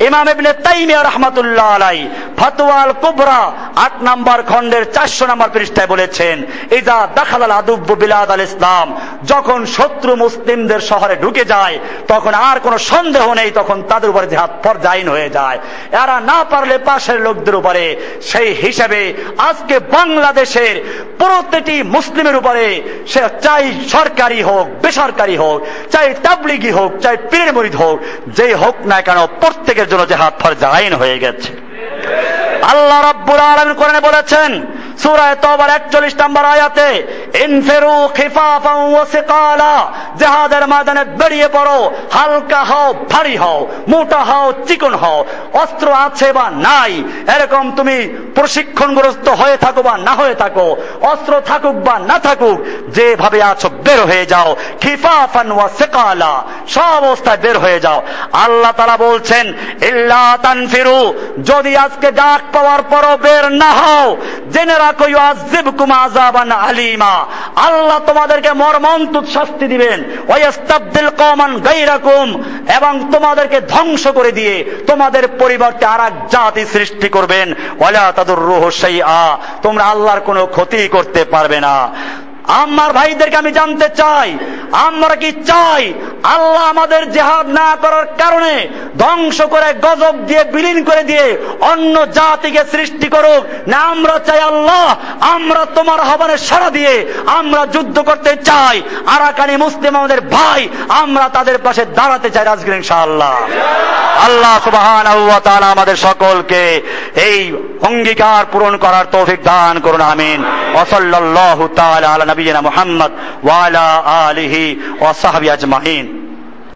ইমাম ইবনে তাইমিয়া রহমাতুল্লাহ আলাই ফতোয়াল কুবরা আট নাম্বার খণ্ডের চারশো নাম্বার পৃষ্ঠায় বলেছেন ইজা দাখাল আল আদুব্বু বিলাদ আল ইসলাম যখন শত্রু মুসলিমদের শহরে ঢুকে যায়, তখন আর কোনো সন্দেহ নেই, তখন তাদের উপরে হাত পর্যায়ীন হয়ে যায়। এরা না পারলে পাশের লোকদের উপরে সেই হিসেবে আজকে বাংলাদেশের প্রতিটি মুসলিমের উপরে সে চাই সরকারি হোক, বেসরকারি হোক, চাই তাবলিগি হোক, চাই পীরের মরিদ হোক, যেই হোক না কেন প্রত্যেকের জন্য যে হাত ফরজা আইন হয়ে গেছে। আল্লাহ রাব্বুল আলামিন কোরআনে বলেছেন সূরা তওবার 41 নম্বর আয়াতে, ইনফিরু খিফাফান ওয়া সিকালা, জিহাদের ময়দানে বেরিয়ে পড়ো, হালকা হও, ভারী হও, মোটা হও, চিকন হও, অস্ত্র আছে বা নাই, এরকম তুমি প্রশিক্ষণগ্রস্ত হয়ে থাকো বা না হয়ে থাকো, অস্ত্র থাকুক বা না থাকুক, যেভাবে আছো বের হয়ে যাও, খিফাফান ওয়া সিকালা, সব অবস্থায় বের হয়ে যাও। আল্লাহ তাআলা বলছেন, ইল্লা তানফিরু, যদি আজকে ডাক পাওয়ার পরও বের না হও। জেনে রাখো ইউআযিবকুম আযাবান আলিমা। আল্লাহ তোমাদেরকে মর্মন্তুদ শাস্তি দিবেন। ওয়াস্তাবদিল কওমান গায়রাকুম। এবং তোমাদেরকে ধ্বংস করে দিয়ে তোমাদের পরিবর্তে আর এক জাতি সৃষ্টি করবেন। ওয়ালা তাদুররুহু শাইআ। তোমরা আল্লাহর কোনো ক্ষতি করতে পারবে না। আমার ভাইদেরকে আমি জানতে চাই। আমরা কি চাই আল্লাহ আমাদের জেহাদ না করার কারণে ধ্বংস করে, গজব দিয়ে, বিলীন করে দিয়ে অন্য জাতিকে সৃষ্টি করুক? না, আমরা চাই আল্লাহ, আমরা তোমার আহ্বানে সারা দিয়ে আমরা যুদ্ধ করতে চাই। আরাকানি মুসলিম আমাদের ভাই, আমরা তাদের পাশে দাঁড়াতে চাই রাজগির ইনশাআল্লাহ। আল্লাহ সুবহান আমাদের সকলকে এই অঙ্গীকার পূরণ করার তৌফিক দান করুন, আমিন। ওসল্লাল্লাহু তাআলা আলা নবিয়িনা মুহাম্মদ ওয়া আলা আলিহি ওয়া সাহবিহি আজমাইন